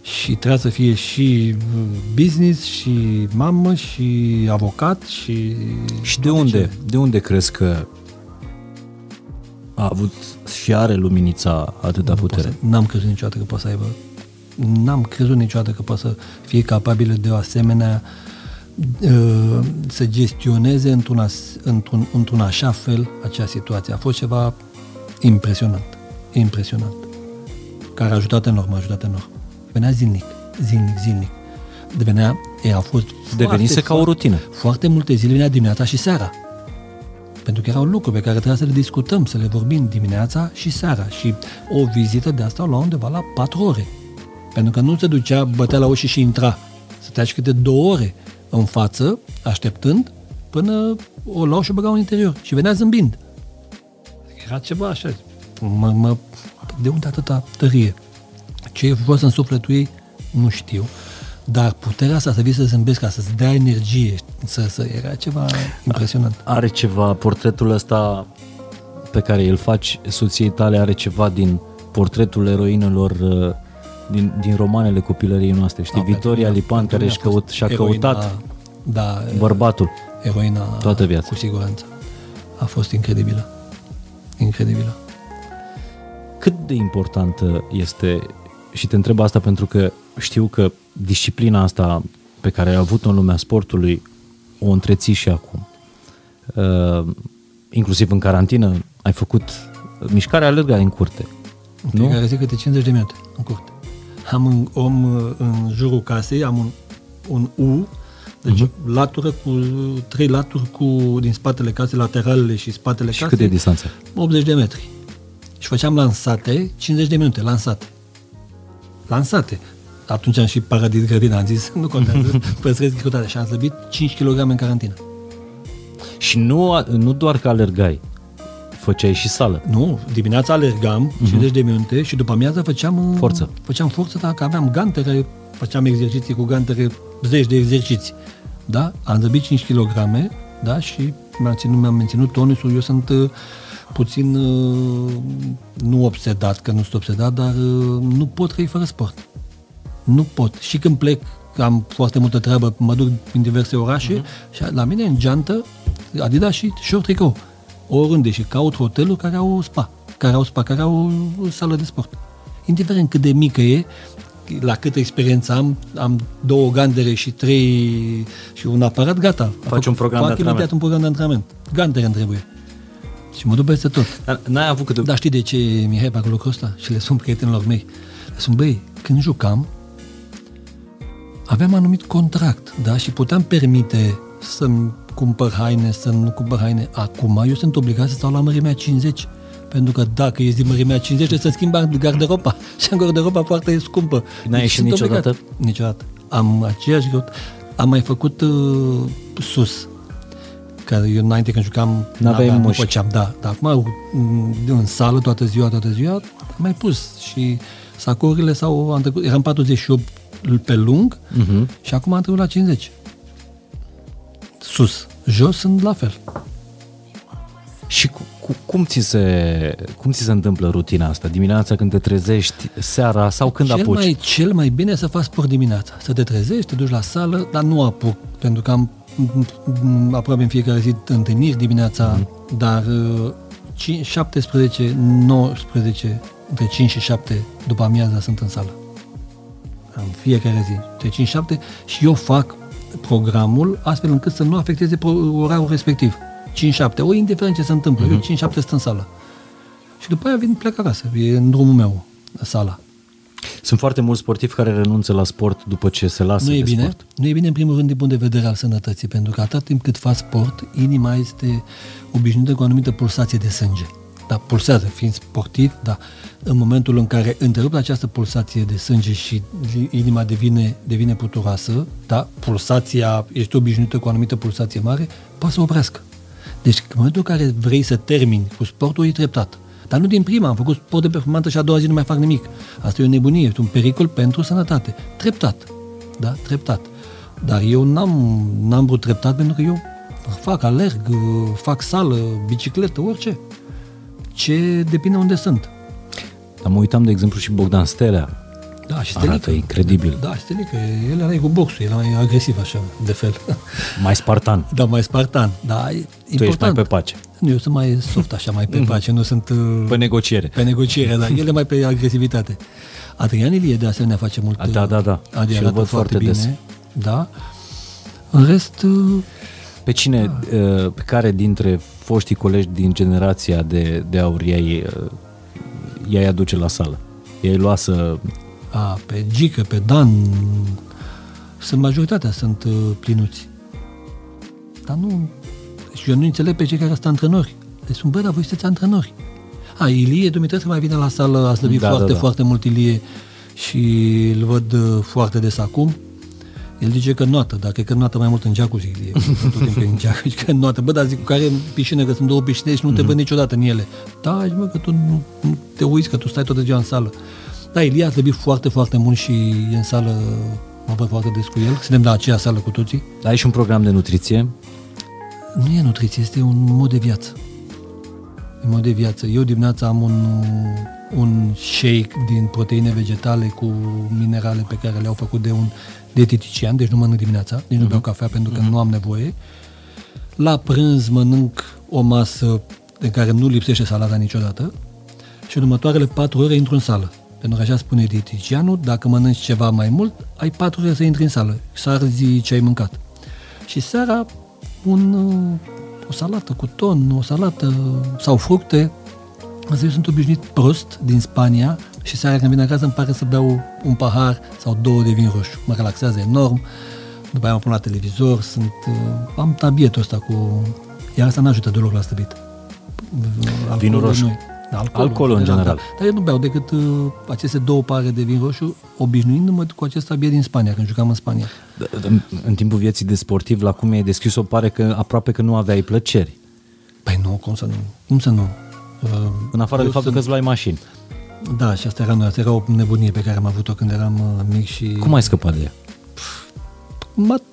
și trebuia să fie și business, și mamă, și avocat, și... Și de unde, de unde crezi că a avut și are luminița atâta putere? Să, n-am crezut niciodată că poate să aibă n-am crezut niciodată că poate să fie capabilă de o asemenea uh, să gestioneze într-un, într-un, într-un așa fel acea situație. A fost ceva impresionant, impresionant, care a ajutat enorm, a ajutat enorm. Venea zilnic, zilnic, zilnic. Devenea, e, a fost Devenise foarte, ca o rutină. Foarte multe zile venea dimineața și seara. Pentru că erau lucruri pe care trebuia să le discutăm, să le vorbim dimineața și seara. Și o vizită de asta o lua undeva la patru ore. Pentru că nu se ducea, bătea la ușă și intra. Stătea și câte două ore în față, așteptând, până o luau și o băgau în interior. Și venea zâmbind. Era ceva așa. Mă, mă, de unde atâta tărie? Ce e fost în sufletul ei, nu știu. Dar puterea asta să vii să zâmbesc, ca să-ți dea energie, să, să era ceva impresionant. Are ceva, portretul ăsta pe care îl faci soției tale are ceva din portretul eroinelor uh, din, din romanele copilăriei noastre, știi? Da, Victoria Lipan care și-a, căut, și-a eroina, căutat da, bărbatul eroina toată viața. Cu siguranță. A fost incredibilă. Incredibilă. Cât de importantă este, și te întreb asta pentru că știu că disciplina asta pe care ai avut-o în lumea sportului o întreții și acum. Uh, inclusiv în carantină ai făcut mișcarea alergare în curte. În fiecare zi câte 50 de minute în curte am un om în jurul casei, am un, un U, deci uh-huh. latură cu trei laturi cu din spatele casei, lateralele și spatele și casei. cât de distanță? 80 de metri. Și făceam lansate, 50 de minute, lansate. Lansate. Atunci am și paradis grădina, am zis, nu contează, păstrez greutatea. Și am slăbit 5 kg în carantină. Și nu, nu doar că alergai, făceai și sală. Nu, dimineața alergam uh-huh. 50 de minute și după amiază făceam forță. Făceam forță, dacă aveam gantere, făceam exerciții cu gantere, zeci de exerciții. Da? Am zăbit 5 kg, da? Și mi-am, ținut, mi-am menținut tonisul. Eu sunt uh, puțin, uh, nu obsedat, că nu sunt obsedat, dar uh, nu pot trăi fără sport. Nu pot. Și când plec, am foarte multă treabă, mă duc în diverse orașe uh-huh. și la mine în geantă, Adidas și short tricou oriunde și caut hoteluri care au spa, care au spa, care au o sală de sport. Indiferent cât de mică e, la câtă experiență am, am două gandere și trei și un aparat, gata. Faci un program de antrenament. un program de antrenament. Gandere îmi trebuie. Și mă duc peste tot. Dar n-ai avut câte... Dar știi de ce Mihai fac lucrul ăsta? Și le sunt prietenilor mei. Le sunt, băi, când jucam, aveam anumit contract, da? Și puteam permite să-mi cumpăr haine, să nu cumpăr haine. Acum eu sunt obligat să stau la mărimea 50. Pentru că dacă ești din mărimea 50, trebuie să schimb garderoba. Și am garderoba foarte scumpă. N-ai deci ieșit niciodată? Obligat. Niciodată. Am aceeași greu. Am mai făcut uh, sus. Că eu înainte când jucam, n-aveam, nu făceam, da. Dar acum, în sală, toată ziua, toată ziua, am mai pus. Și sacourile sau am trecut, eram 48 pe lung uh-huh. și acum am trecut la 50 sus. Jos sunt la fel. Și cu, cu, cum, ți se, cum ți se întâmplă rutina asta? Dimineața când te trezești, seara sau când cel apuci? Mai, cel mai bine să faci sport dimineața. Să te trezești, te duci la sală, dar nu apuc, pentru că am aproape în fiecare zi întâlniri dimineața, mm-hmm. dar 17, 19, între 5 și 7 după amiaza sunt în sală. În fiecare zi. Între 5 și 7 și eu fac programul astfel încât să nu afecteze orarul respectiv. 5-7, o indiferent ce se întâmplă, uh-huh. eu 5-7 sunt în sală. Și după aia vin plec acasă, e în drumul meu, sala. Sunt foarte mulți sportivi care renunță la sport după ce se lasă nu e de bine, sport. Nu e bine în primul rând din punct de vedere al sănătății, pentru că atât timp cât faci sport, inima este obișnuită cu o anumită pulsație de sânge. Da, pulsează, fiind sportiv, dar în momentul în care întrerup această pulsație de sânge și inima devine, devine puturoasă, da, pulsația, ești obișnuită cu o anumită pulsație mare, poate să oprească. Deci în momentul în care vrei să termini cu sportul, e treptat. Dar nu din prima, am făcut sport de performanță și a doua zi nu mai fac nimic. Asta e o nebunie, este un pericol pentru sănătate. Treptat. Da, treptat. Dar eu n-am, n-am vrut treptat pentru că eu fac, alerg, fac sală, bicicletă, orice. Ce depinde unde sunt. Dar mă uitam, de exemplu, și Bogdan Stelea. Da, și Arată Stelică. incredibil. Da, Stelică, el era cu boxul, el era mai agresiv așa, de fel. Mai spartan. Da, mai spartan. Da, e Tu ești important. mai pe pace. Nu, eu sunt mai soft așa, mai pe pace, nu sunt uh, Pe negociere. pe negociere, dar ele mai pe agresivitate. Adrian Ilie de asemenea face mult. A, da, da, da. Adi Și îl arată văd foarte foarte bine. des. Da. În rest, uh, Pe cine, uh, pe care dintre foștii colegi din generația de, de aur i-ai, uh, i-ai aduce la sală? I-ai lua să... a, pe Gică, pe Dan, sunt majoritatea, sunt uh, plinuți. Dar nu, și eu nu înțeleg pe cei care sunt antrenori. Deci sunt, bă, dar voi sunteți antrenori. A, Ilie Dumitrescu mai vine la sală, a slăbit Da, foarte, da, da. foarte mult Ilie și îl văd uh, foarte des acum. El zice că noată, dar cred că noată mai mult în jacuzzi, Ilie, tot timpul e în jacuzzi, că noată. Bă, dar zic, cu care piscină, că sunt două piscine și nu te văd niciodată în ele. Da, zic, mă, că tu nu, nu te uiți, că tu stai tot ziua în sală. Da, Ilie a slăbit foarte, foarte mult și e în sală, mă văd foarte des cu el, suntem la aceea sală cu toții. Ai și un program de nutriție? Nu e nutriție, este un mod de viață. E un mod de viață. Eu dimineața am un, un shake din proteine vegetale cu minerale pe care le-au făcut de un dietetician, deci nu mănânc dimineața, nici nu beau cafea pentru că nu am nevoie. La prânz mănânc o masă în care nu lipsește salata niciodată și în următoarele patru ore intru în sală. Pentru că așa spune dieticianul, dacă mănânci ceva mai mult, ai patru ore să intri în sală, să arzi ce ai mâncat. Și seara un, uh, o salată cu ton, o salată sau fructe. Asta eu sunt obișnuit prost din Spania și seara când vin acasă îmi pare să beau un pahar sau două de vin roșu. Mă relaxează enorm. După aia mă pun la televizor, sunt, uh, am tabietul ăsta cu... Iar asta nu ajută deloc la stăbit. Alcoolul Vinul roșu. nu- Da, alcoolul, Alcoolul în general. Da. Dar eu nu beau decât uh, aceste două pahare de vin roșu, obișnuindu-mă cu acest tabiet din Spania, când jucam în Spania. În, în timpul vieții de sportiv, la cum ai deschis-o, pare că aproape că nu aveai plăceri. Păi nu, cum să nu? Cum să nu? Uh, În afară eu de faptul că sunt- îți luai mașini. Da, și asta era, noi, asta era o nebunie pe care am avut-o când eram uh, mic și... Cum ai scăpat de ea? Mat-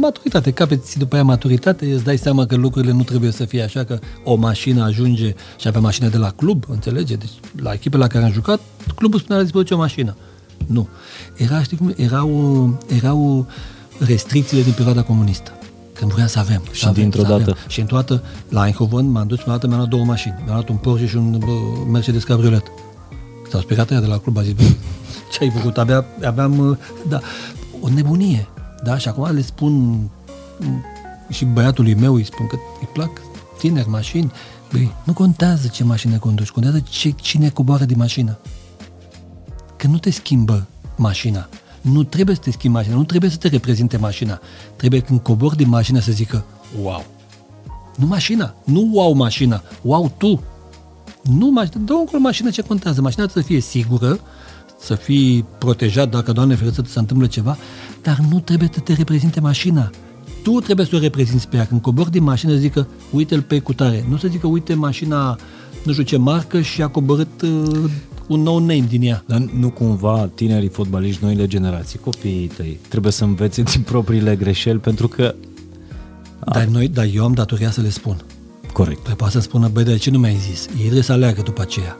maturitate, capeți după aia maturitate, îți dai seama că lucrurile nu trebuie să fie așa, că o mașină ajunge și avea mașină de la club, înțelege? Deci la echipe la care am jucat, clubul spunea la dispoziție o mașină. Nu. Era, știi cum, erau, erau restricțiile din perioada comunistă. Când vrea să avem. Și să avem, dintr-o să avem. dată? Și într-o dată, la Eindhoven, m-am dus, prima dată mi-am luat două mașini. Mi-am luat un Porsche și un bă, Mercedes Cabriolet. S-au speriat aia de la club, a zis, bă, ce ai făcut? Abia, aveam, uh, da, o nebunie. Da, și acum le spun mm, și băiatului meu îi spun că îi plac tineri mașini. Băi, nu contează ce mașină conduci, contează ce, cine coboară din mașină. Că nu te schimbă mașina. Nu trebuie să te schimbi mașina, nu trebuie să te reprezinte mașina. Trebuie când cobori din mașină să zică wow. Nu mașina, nu wow mașina, wow tu. Nu mașina, dă încolo mașina ce contează. Mașina trebuie să fie sigură, să fii protejat dacă, Doamne ferește, se întâmplă ceva, dar nu trebuie să te reprezinte mașina. Tu trebuie să o reprezinți pe ea. Când cobori din mașină, să zică, uite-l pe cutare. Nu să zică, uite mașina, nu știu ce marcă și a coborât uh, un nou name din ea. Dar nu cumva tinerii fotbaliști, noile generații, copiii tăi, trebuie să învețe din propriile greșeli pentru că... Dar, noi, dar eu am datoria să le spun. Corect. Păi poate să spună, băi, de ce nu mi-ai zis? Ei trebuie să aleagă după aceea.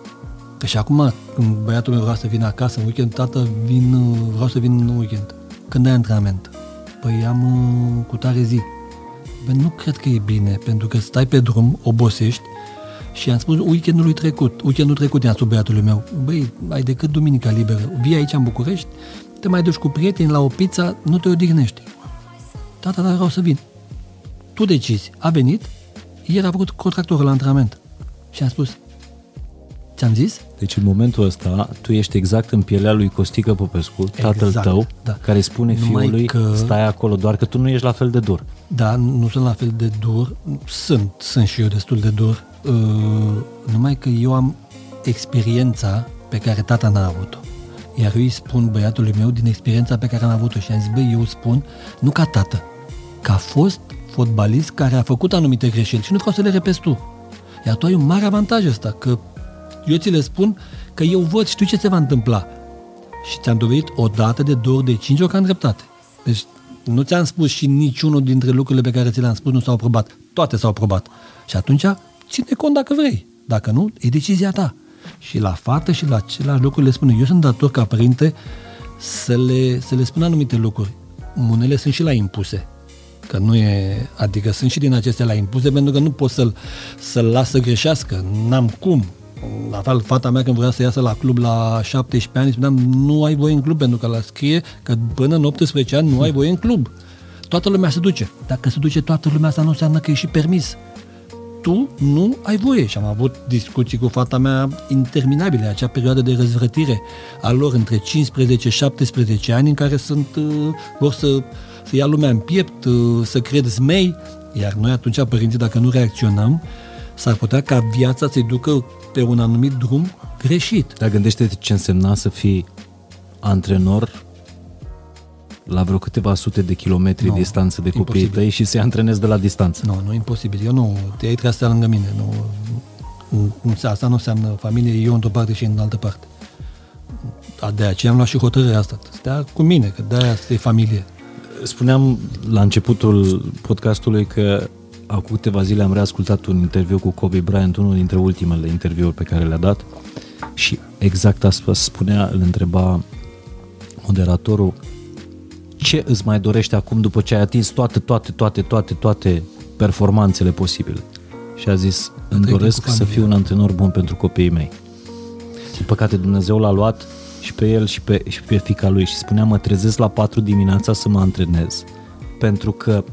Că și acum, când băiatul meu vrea să vină acasă în weekend, tată, vin, uh, vreau să vin în weekend. Când ai antrenament? Păi am uh, cu tare zi. Băi, nu cred că e bine, pentru că stai pe drum, obosești și am spus weekendului trecut, weekendul trecut i-am spus băiatului meu, băi, ai decât duminica liberă, vii aici în București, te mai duci cu prieteni la o pizza, nu te odihnești. Tata, dar vreau să vin. Tu decizi. A venit, ieri a făcut contractorul la antrenament. Și am spus, ți-am zis? Deci în momentul ăsta tu ești exact în pielea lui Costică Popescu, tatăl Exact, tău, da. care îi spune Numai fiului, că- stai acolo, doar că tu nu ești la fel de dur. Da, nu sunt la fel de dur. Sunt, sunt și eu destul de dur. Uh, numai că eu am experiența pe care tata n-a avut-o. Iar eu îi spun băiatului meu din experiența pe care am avut-o și am zis, băi, eu spun, nu ca tată, ca fost fotbalist care a făcut anumite greșeli și nu vreau să le repezi tu. Iar tu ai un mare avantaj ăsta, că eu ți le spun că eu văd, știu ce se va întâmpla. Și ți-am dovedit o dată, de două ori, de cinci ori că am dreptate. Deci nu ți-am spus și niciunul dintre lucrurile pe care ți le-am spus nu s-au aprobat. Toate s-au aprobat. Și atunci ține cont dacă vrei. Dacă nu, e decizia ta. Și la fată și la același lucru le spune, eu sunt dator ca părinte să le, să le spun anumite lucruri. Unele sunt și la impuse. Că nu e, adică sunt și din acestea la impuse pentru că nu pot să-l, să-l las să greșească. N-am cum. La fel, fata mea când vrea să iasă la club la 17 ani, spuneam, nu ai voie în club, pentru că la scrie că până în 18 ani nu ai voie în club. Toată lumea se duce. Dacă se duce toată lumea, asta nu înseamnă că e și permis tu nu ai voie. Și am avut discuții cu fata mea interminabile, acea perioadă de răzvrătire a lor între 15-17 ani în care sunt, uh, vor să, să ia lumea în piept, uh, să cred zmei, iar noi atunci, părinții, dacă nu reacționăm, s-ar putea ca viața să-i ducă pe un anumit drum greșit. Dar gândește-te ce însemna să fii antrenor la vreo câteva sute de kilometri no, distanță de copiii tăi și să-i antrenezi de la distanță. Nu, nu, imposibil. Eu nu, ei trebuie să stea lângă mine. Nu, nu, asta nu înseamnă familie, eu într-o parte și în altă parte. De aceea am luat și hotărârea asta. Stea cu mine, că de-aia este familie. Spuneam la începutul podcastului că acum câteva zile am reascultat un interviu cu Kobe Bryant, unul dintre ultimele interviuri pe care le-a dat și exact asta spunea, îl întreba moderatorul ce îți mai dorești acum după ce ai atins toate, toate, toate, toate, toate performanțele posibile? Și a zis, îmi doresc să fiu un antrenor bun pentru copiii mei. Din păcate Dumnezeu l-a luat și pe el și pe, și pe fica lui și spunea mă trezesc la 4 dimineața să mă antrenez pentru că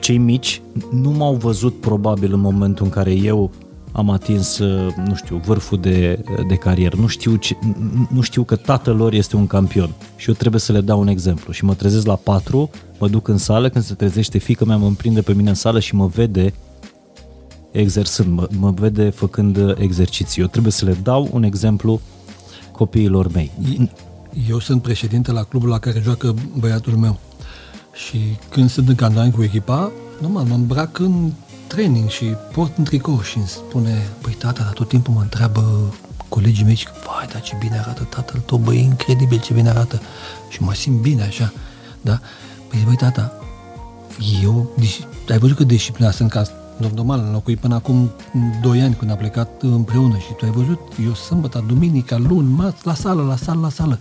cei mici nu m-au văzut probabil în momentul în care eu am atins, uh, nu știu, vârful de, de carieră. Nu știu, ce, nu știu că tatăl lor este un campion și eu trebuie să le dau un exemplu. Și mă trezesc la 4, mă duc în sală, când se trezește fică mea, mă împrinde pe mine în sală și mă vede exersând, mă, mă vede făcând exerciții. Eu trebuie să le dau un exemplu copiilor mei. Eu sunt președinte la clubul la care joacă băiatul meu. Și când sunt în campanie cu echipa, normal, mă îmbrac în training și port un tricou și îmi spune, păi tata, dar tot timpul mă întreabă colegii mei și vai, dar ce bine arată tatăl tău, băi, incredibil ce bine arată. Și mă simt bine așa, da? Păi, băi, tata, eu, ai văzut cât disciplina sunt ca normal, am locuit până acum 2 ani când am plecat împreună și tu ai văzut, eu sâmbătă, duminica, luni, marți, la sală, la sală, la sală.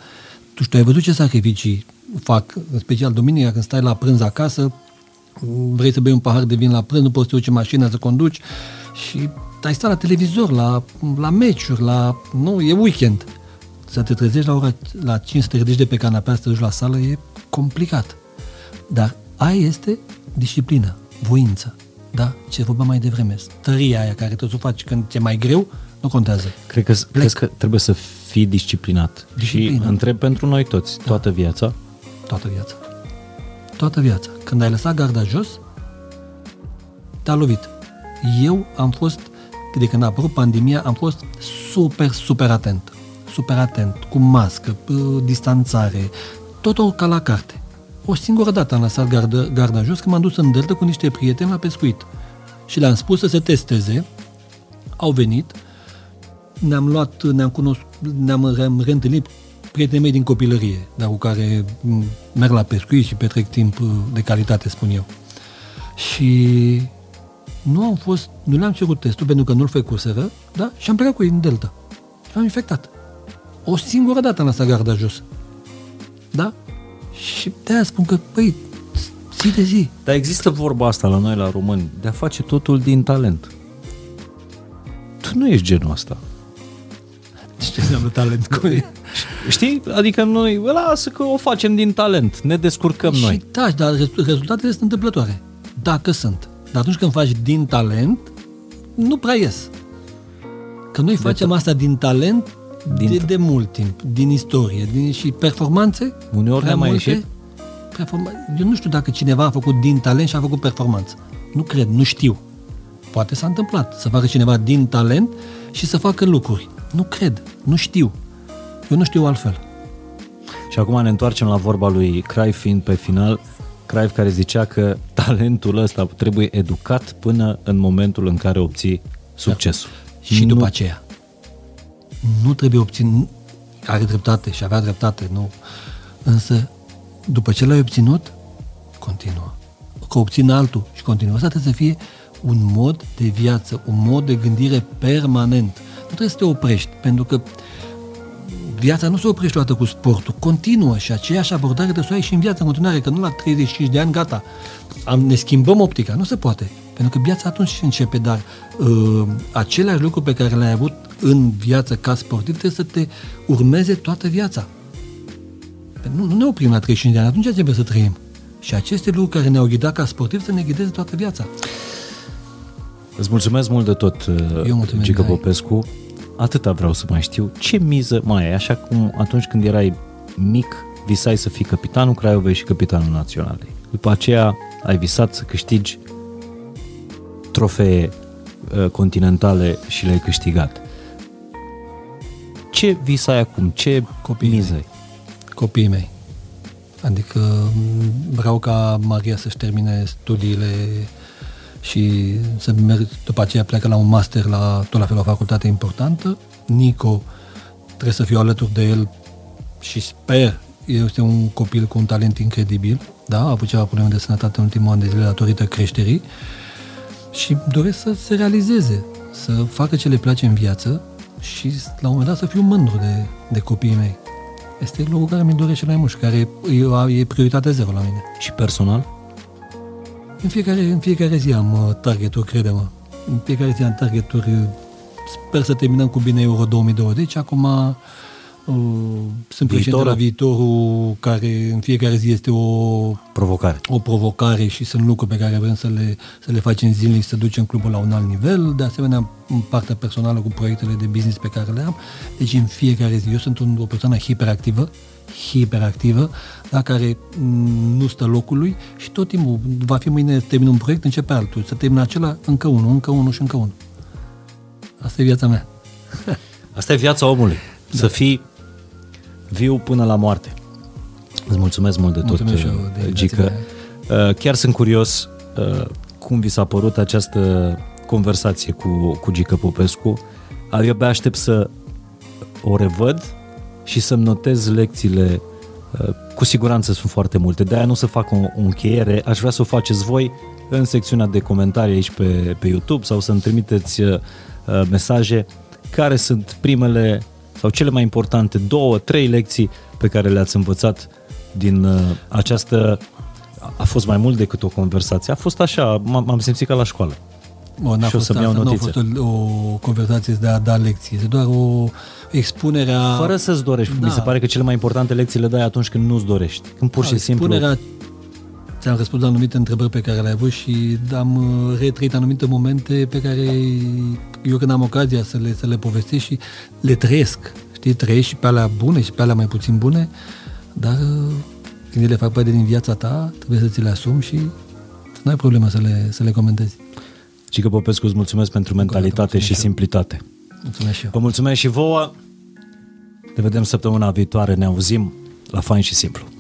Tu, și tu ai văzut ce sacrificii fac, în special duminica când stai la prânz acasă, vrei să bei un pahar de vin la prânz, nu poți să duci mașina să conduci și ai stat la televizor, la, la meciuri, la... Nu, e weekend. Să te trezești la ora la 5, să te ridici de pe canapea, să te duci la sală, e complicat. Dar aia este disciplină, voință. Da? Ce vorbeam mai devreme. Tăria aia care tot o faci când e mai greu, nu contează. Cred că, cred că trebuie să fii disciplinat. Disciplinat. Și întreb pentru noi toți, da. toată viața. Toată viața. Toată viața. Când ai lăsat garda jos, te-a lovit. Eu am fost, de când a apărut pandemia, am fost super, super atent. Super atent, cu mască, distanțare, totul ca la carte. O singură dată am lăsat garda, garda jos când m-am dus în delta cu niște prieteni la pescuit. Și le-am spus să se testeze, au venit, ne-am luat, ne-am cunoscut, ne-am reîntâlnit prietenii mei din copilărie, dar cu care merg la pescuit și petrec timp uh, de calitate, spun eu. Și nu am fost, nu le-am cerut testul pentru că nu-l făcuseră, da? Și am plecat cu ei în Delta. Și am infectat. O singură dată am lăsat garda jos. Da? Și de-aia spun că, păi, zi de zi. Dar există vorba asta la noi, la români, de a face totul din talent. Tu nu ești genul ăsta. Ce înseamnă talent? Cu Știi? Adică noi, lasă că o facem din talent, ne descurcăm și noi. Da, dar rezultatele sunt întâmplătoare. Dacă sunt. Dar atunci când faci din talent, nu prea ies. Că noi facem asta din talent din de, de mult timp, din istorie, din, și performanțe. Uneori ne-a mai ieșit? Performa- Eu nu știu dacă cineva a făcut din talent și a făcut performanță. Nu cred, nu știu. Poate s-a întâmplat să facă cineva din talent și să facă lucruri. Nu cred, nu știu. Eu nu știu altfel. Și acum ne întoarcem la vorba lui Cruyff fiind pe final, Cruyff care zicea că talentul ăsta trebuie educat până în momentul în care obții succesul. Da. Și nu... după aceea. Nu trebuie obținut, are dreptate și avea dreptate, nu. Însă, după ce l-ai obținut, continuă. Că obțin altul și continuă. Asta trebuie să fie un mod de viață, un mod de gândire permanent. Nu trebuie să te oprești, pentru că viața nu se oprește odată cu sportul, continuă și aceeași abordare de să ai și în viața în continuare, că nu la 35 de ani, gata, am, ne schimbăm optica, nu se poate. Pentru că viața atunci începe, dar uh, aceleași lucruri pe care le-ai avut în viață ca sportiv trebuie să te urmeze toată viața. Nu, nu ne oprim la 35 de ani, atunci trebuie să trăim. Și aceste lucruri care ne-au ghidat ca sportiv să ne ghideze toată viața. Îți mulțumesc mult de tot, Eu mulțumesc, Gică Mihai. Popescu. Atâta vreau să mai știu. Ce miză mai ai? Așa cum atunci când erai mic, visai să fii capitanul Craiovei și capitanul naționalei. După aceea ai visat să câștigi trofee uh, continentale și le-ai câștigat. Ce vis ai acum? Ce Copiii miză ai? Copiii mei. Adică m, vreau ca Maria să-și termine studiile și să merg, după aceea pleacă la un master la tot la fel o facultate importantă. Nico trebuie să fiu alături de el și sper, este un copil cu un talent incredibil, da, a avut ceva probleme de sănătate în ultimul an de zile datorită creșterii și doresc să se realizeze, să facă ce le place în viață și la un moment dat să fiu mândru de, de copiii mei. Este lucrul care mi-l doresc cel mai mult și care e, e prioritate zero la mine. Și personal? În fiecare, în fiecare zi am uh, targeturi, crede-mă. În fiecare zi am targeturi. uh, Sper să terminăm cu bine Euro 2020. Acum uh, sunt președinte la viitorul, care în fiecare zi este o, Provocare. o provocare și sunt lucruri pe care vrem să le, să le facem zilnic, să ducem clubul la un alt nivel. De asemenea, în partea personală cu proiectele de business pe care le am. Deci în fiecare zi. Eu sunt un, o persoană hiperactivă, hiperactivă, la care mm, nu stă locului și tot timpul va fi mâine termin un proiect, începe altul. Să termin acela, încă unul, încă unul și încă unul. Asta e viața mea. Asta e viața omului. Da. Să fii viu până la moarte. Îți mulțumesc mult de tot, Mulțumesc și eu de Gică. invitație. Uh, Chiar sunt curios uh, cum vi s-a părut această conversație cu, cu Gică Popescu. Eu abia aștept să o revăd și să-mi notez lecțiile. Uh, Cu siguranță sunt foarte multe, de-aia nu să fac o, o încheiere. Aș vrea să o faceți voi în secțiunea de comentarii aici pe, pe YouTube sau să-mi trimiteți uh, uh, mesaje care sunt primele sau cele mai importante două, trei lecții pe care le-ați învățat din uh, această a fost mai mult decât o conversație. A fost așa, m- m-am simțit ca la școală. Bun, n-a Și o fost să-mi iau asta, nu a notițe. fost o, o conversație de a da lecții, este doar o expunere a... Fără să-ți dorești. Da. Mi se pare că cele mai importante lecții le dai atunci când nu-ți dorești. Când pur și a, simplu... Expunerea, ți-am răspuns la anumite întrebări pe care le-ai avut și am uh, retrăit anumite momente pe care eu când am ocazia să le, să le povestesc și le trăiesc. Știi, trăiești și pe alea bune și pe alea mai puțin bune, dar uh, când ele fac parte din viața ta, trebuie să ți le asumi și să nu ai problemă să le, să le comentezi. Cică Popescu, îți mulțumesc pentru mentalitate mulțumesc și și eu. simplitate. Mulțumesc și eu. Vă mulțumesc și vouă. Ne vedem săptămâna viitoare. Ne auzim la Fain și Simplu.